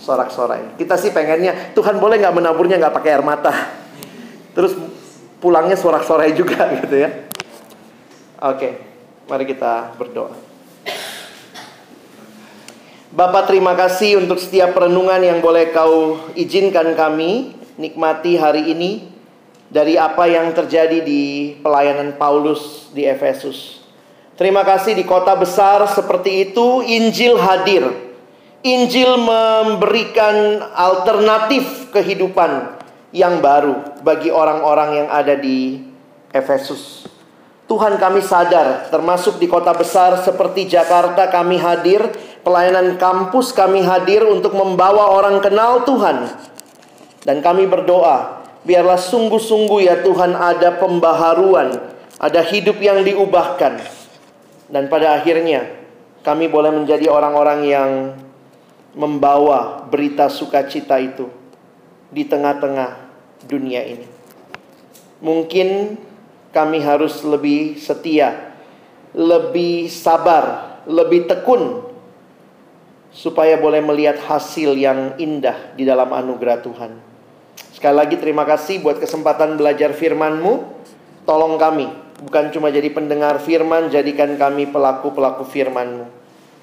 sorak-sorai. Kita sih pengennya Tuhan boleh nggak menaburnya nggak pakai air mata, terus pulangnya sorak-sorai juga gitu ya. Oke, mari kita berdoa. Bapak terima kasih untuk setiap perenungan yang boleh kau izinkan kami nikmati hari ini dari apa yang terjadi di pelayanan Paulus di Efesus. Terima kasih di kota besar seperti itu Injil hadir Injil memberikan alternatif kehidupan yang baru bagi orang-orang yang ada di Efesus. Tuhan kami sadar, termasuk di kota besar seperti Jakarta kami hadir, pelayanan kampus kami hadir untuk membawa orang kenal Tuhan. Dan kami berdoa, biarlah sungguh-sungguh ya Tuhan ada pembaharuan, ada hidup yang diubahkan. Dan pada akhirnya kami boleh menjadi orang-orang yang membawa berita sukacita itu di tengah-tengah dunia ini. Mungkin kami harus lebih setia, lebih sabar, lebih tekun supaya boleh melihat hasil yang indah di dalam anugerah Tuhan. Sekali lagi terima kasih buat kesempatan belajar firman-Mu. Tolong kami, bukan cuma jadi pendengar firman, jadikan kami pelaku-pelaku firman-Mu.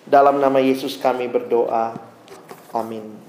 Dalam nama Yesus kami berdoa. Amin.